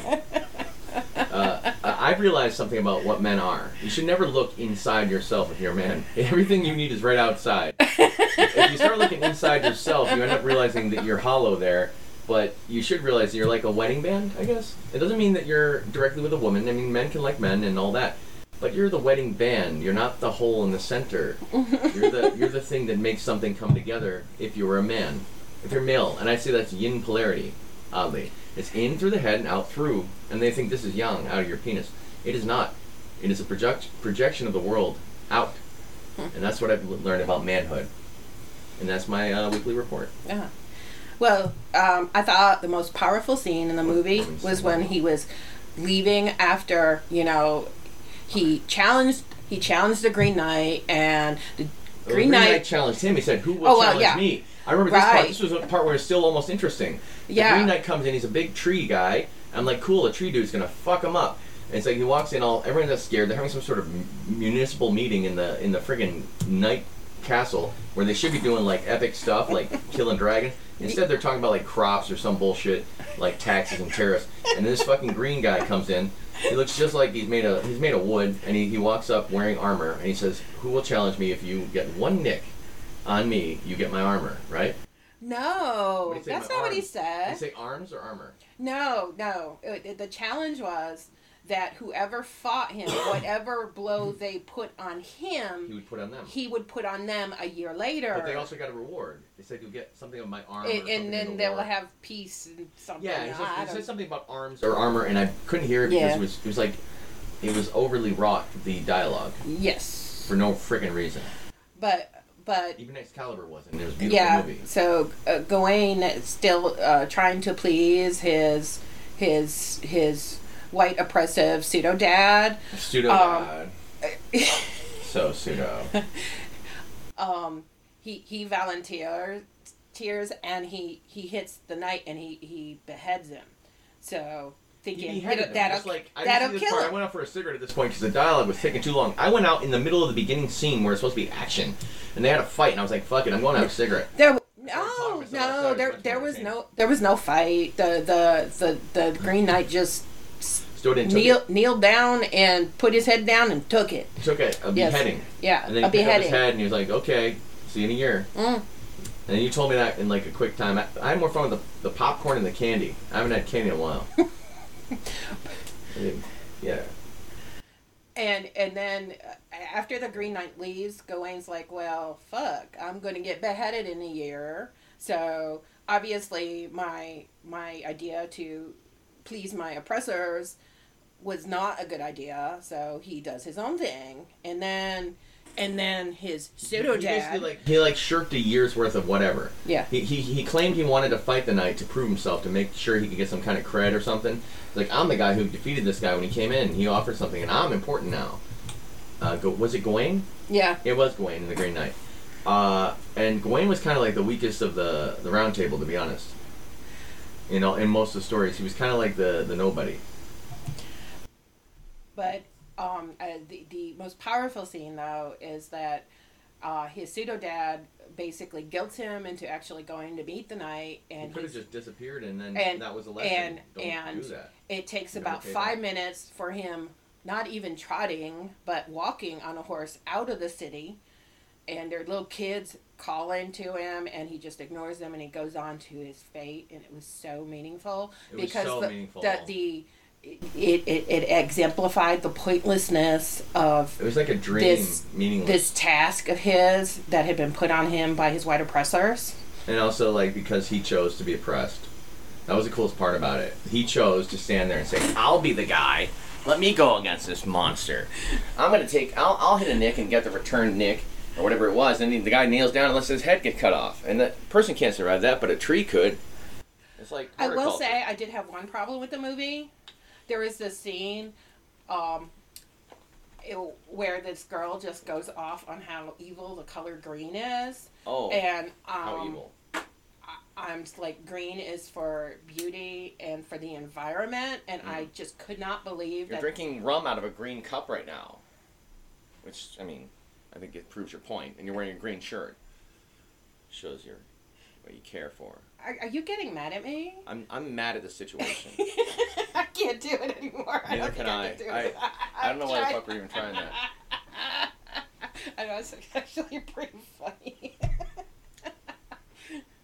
Uh, I've realized something about what men are. You should never look inside yourself if you're a man. Everything you need is right outside. if you start looking inside yourself, you end up realizing that you're hollow there. But you should realize you're like a wedding band, I guess. It doesn't mean that you're directly with a woman. I mean, men can like men and all that. But you're the wedding band. You're not the hole in the center. You're the you're the thing that makes something come together. If you were a man, if you're male, and I say that's yin polarity. Oddly, it's in through the head and out through, and they think this is yang out of your penis. It is not. It is a project projection of the world out, and that's what I've learned about manhood. And that's my uh, weekly report. Yeah. Well, um, I thought the most powerful scene in the movie was when he was leaving after you know he challenged he challenged the Green Knight and the The Green Knight. challenged him. He said, "Who will Oh, well, challenge yeah. me?" I remember this part. This was a part where it's still almost interesting. The Yeah. Green Knight comes in. He's a big tree guy. I'm like, cool. A tree dude's gonna fuck him up. And it's like he walks in. All everyone's scared. They're having some sort of municipal meeting in the in the friggin' night castle where they should be doing like epic stuff, like killing dragons. Instead, they're talking about like crops or some bullshit, like taxes and tariffs. And this fucking green guy comes in. He looks just like he's made of he's made of wood, and he, he walks up wearing armor, and he says, "Who will challenge me if you get one nick on me? You get my armor, right?" No, What do you say, that's my not what he arms? Did said. you say arms or armor? No, no. It- it- the challenge was that whoever fought him, whatever blow they put on him, He him, would put on them. he would put on them a year later. but they also got a reward. They said you'll get something on my arm. or and, something and in then the they'll war. have peace and something. Yeah, he, said, he said something about arms or armor, and I couldn't hear it because Yeah. it was it was like it was overly wrought the dialogue Yes, for no freaking reason. but but Even Excalibur wasn't. It was a beautiful yeah. movie. So uh, Gawain is still uh, trying to please his his his white oppressive pseudo dad. Pseudo Um, god. so pseudo. um, he he volunteers tears and he he hits the knight and he he beheads him. So He thinking beheaded him. that'll Just like I that'll didn't see this kill part. I went out for a cigarette at this point because the dialogue was taking too long. I went out in the middle of the beginning scene where it's supposed to be action, and they had a fight, and I was like, "Fuck it, I'm going to have a cigarette." There, talking no, no, there, there was no, there was no fight. The, the, the, the Green Knight just Stood in, took kneel, it. kneeled down and put his head down and took it. Took it. A Yes. beheading. Yeah, And then a he picked up his head, and he was like, "Okay, see you in a year." Mm. And then you told me that in like a quick time. I, I had more fun with the, the popcorn and the candy. I haven't had candy in a while. Yeah. And and then uh, after the Green Knight leaves, Gawain's like, "Well, fuck, I'm going to get beheaded in a year." So obviously, my my idea to please my oppressors was not a good idea. So he does his own thing, and then and then his pseudo He dad, like he like shirked a year's worth of whatever. yeah, He, he, he claimed he wanted to fight the knight to prove himself to make sure he could get some kind of cred or something. Like I'm the guy who defeated this guy when he came in. He offered something, and I'm important now. Uh, go, was it Gawain? yeah, It was Gawain in the Green Knight. Uh, and Gawain was kind of like the weakest of the the round table, to be honest. You know, in most of the stories, he was kind of like the the nobody. But um, uh, the the most powerful scene though is that uh, his pseudo dad basically guilts him into actually going to meet the knight, and He could have just disappeared, and then and- that was a lesson. and- Don't and- do that. it takes about five minutes for him not even trotting but walking on a horse out of the city, and there are little kids calling to him, and he just ignores them, and he goes on to his fate, and it was so meaningful It was because so the, meaningful. the the it, it, it exemplified the pointlessness of It was like a dream, this- meaningless. this task of his that had been put on him by his white oppressors. And also, like, because he chose to be oppressed. That was the coolest part about it. He chose to stand there and say, "I'll be the guy. Let me go against this monster. I'm gonna take. I'll, I'll hit a nick and get the return nick." Or whatever it was, and the guy nails down and lets his head get cut off, and the person can't survive that, but a tree could. It's like I will say I did have one problem with the movie. There was this scene um, it, where this girl just goes off on how evil the color green is, oh, and um, how evil! I'm just like green is for beauty and for the environment, and I just could not believe Mm. You're that. drinking rum out of a green cup right now, which I mean, I think it proves your point. And you're wearing a green shirt. Shows your what you care for. Are, are you getting mad at me? I'm I'm mad at the situation. I can't do it anymore. I Neither don't can think I. can do I- it. I don't know why the fuck we're even trying that. I know it's actually pretty funny.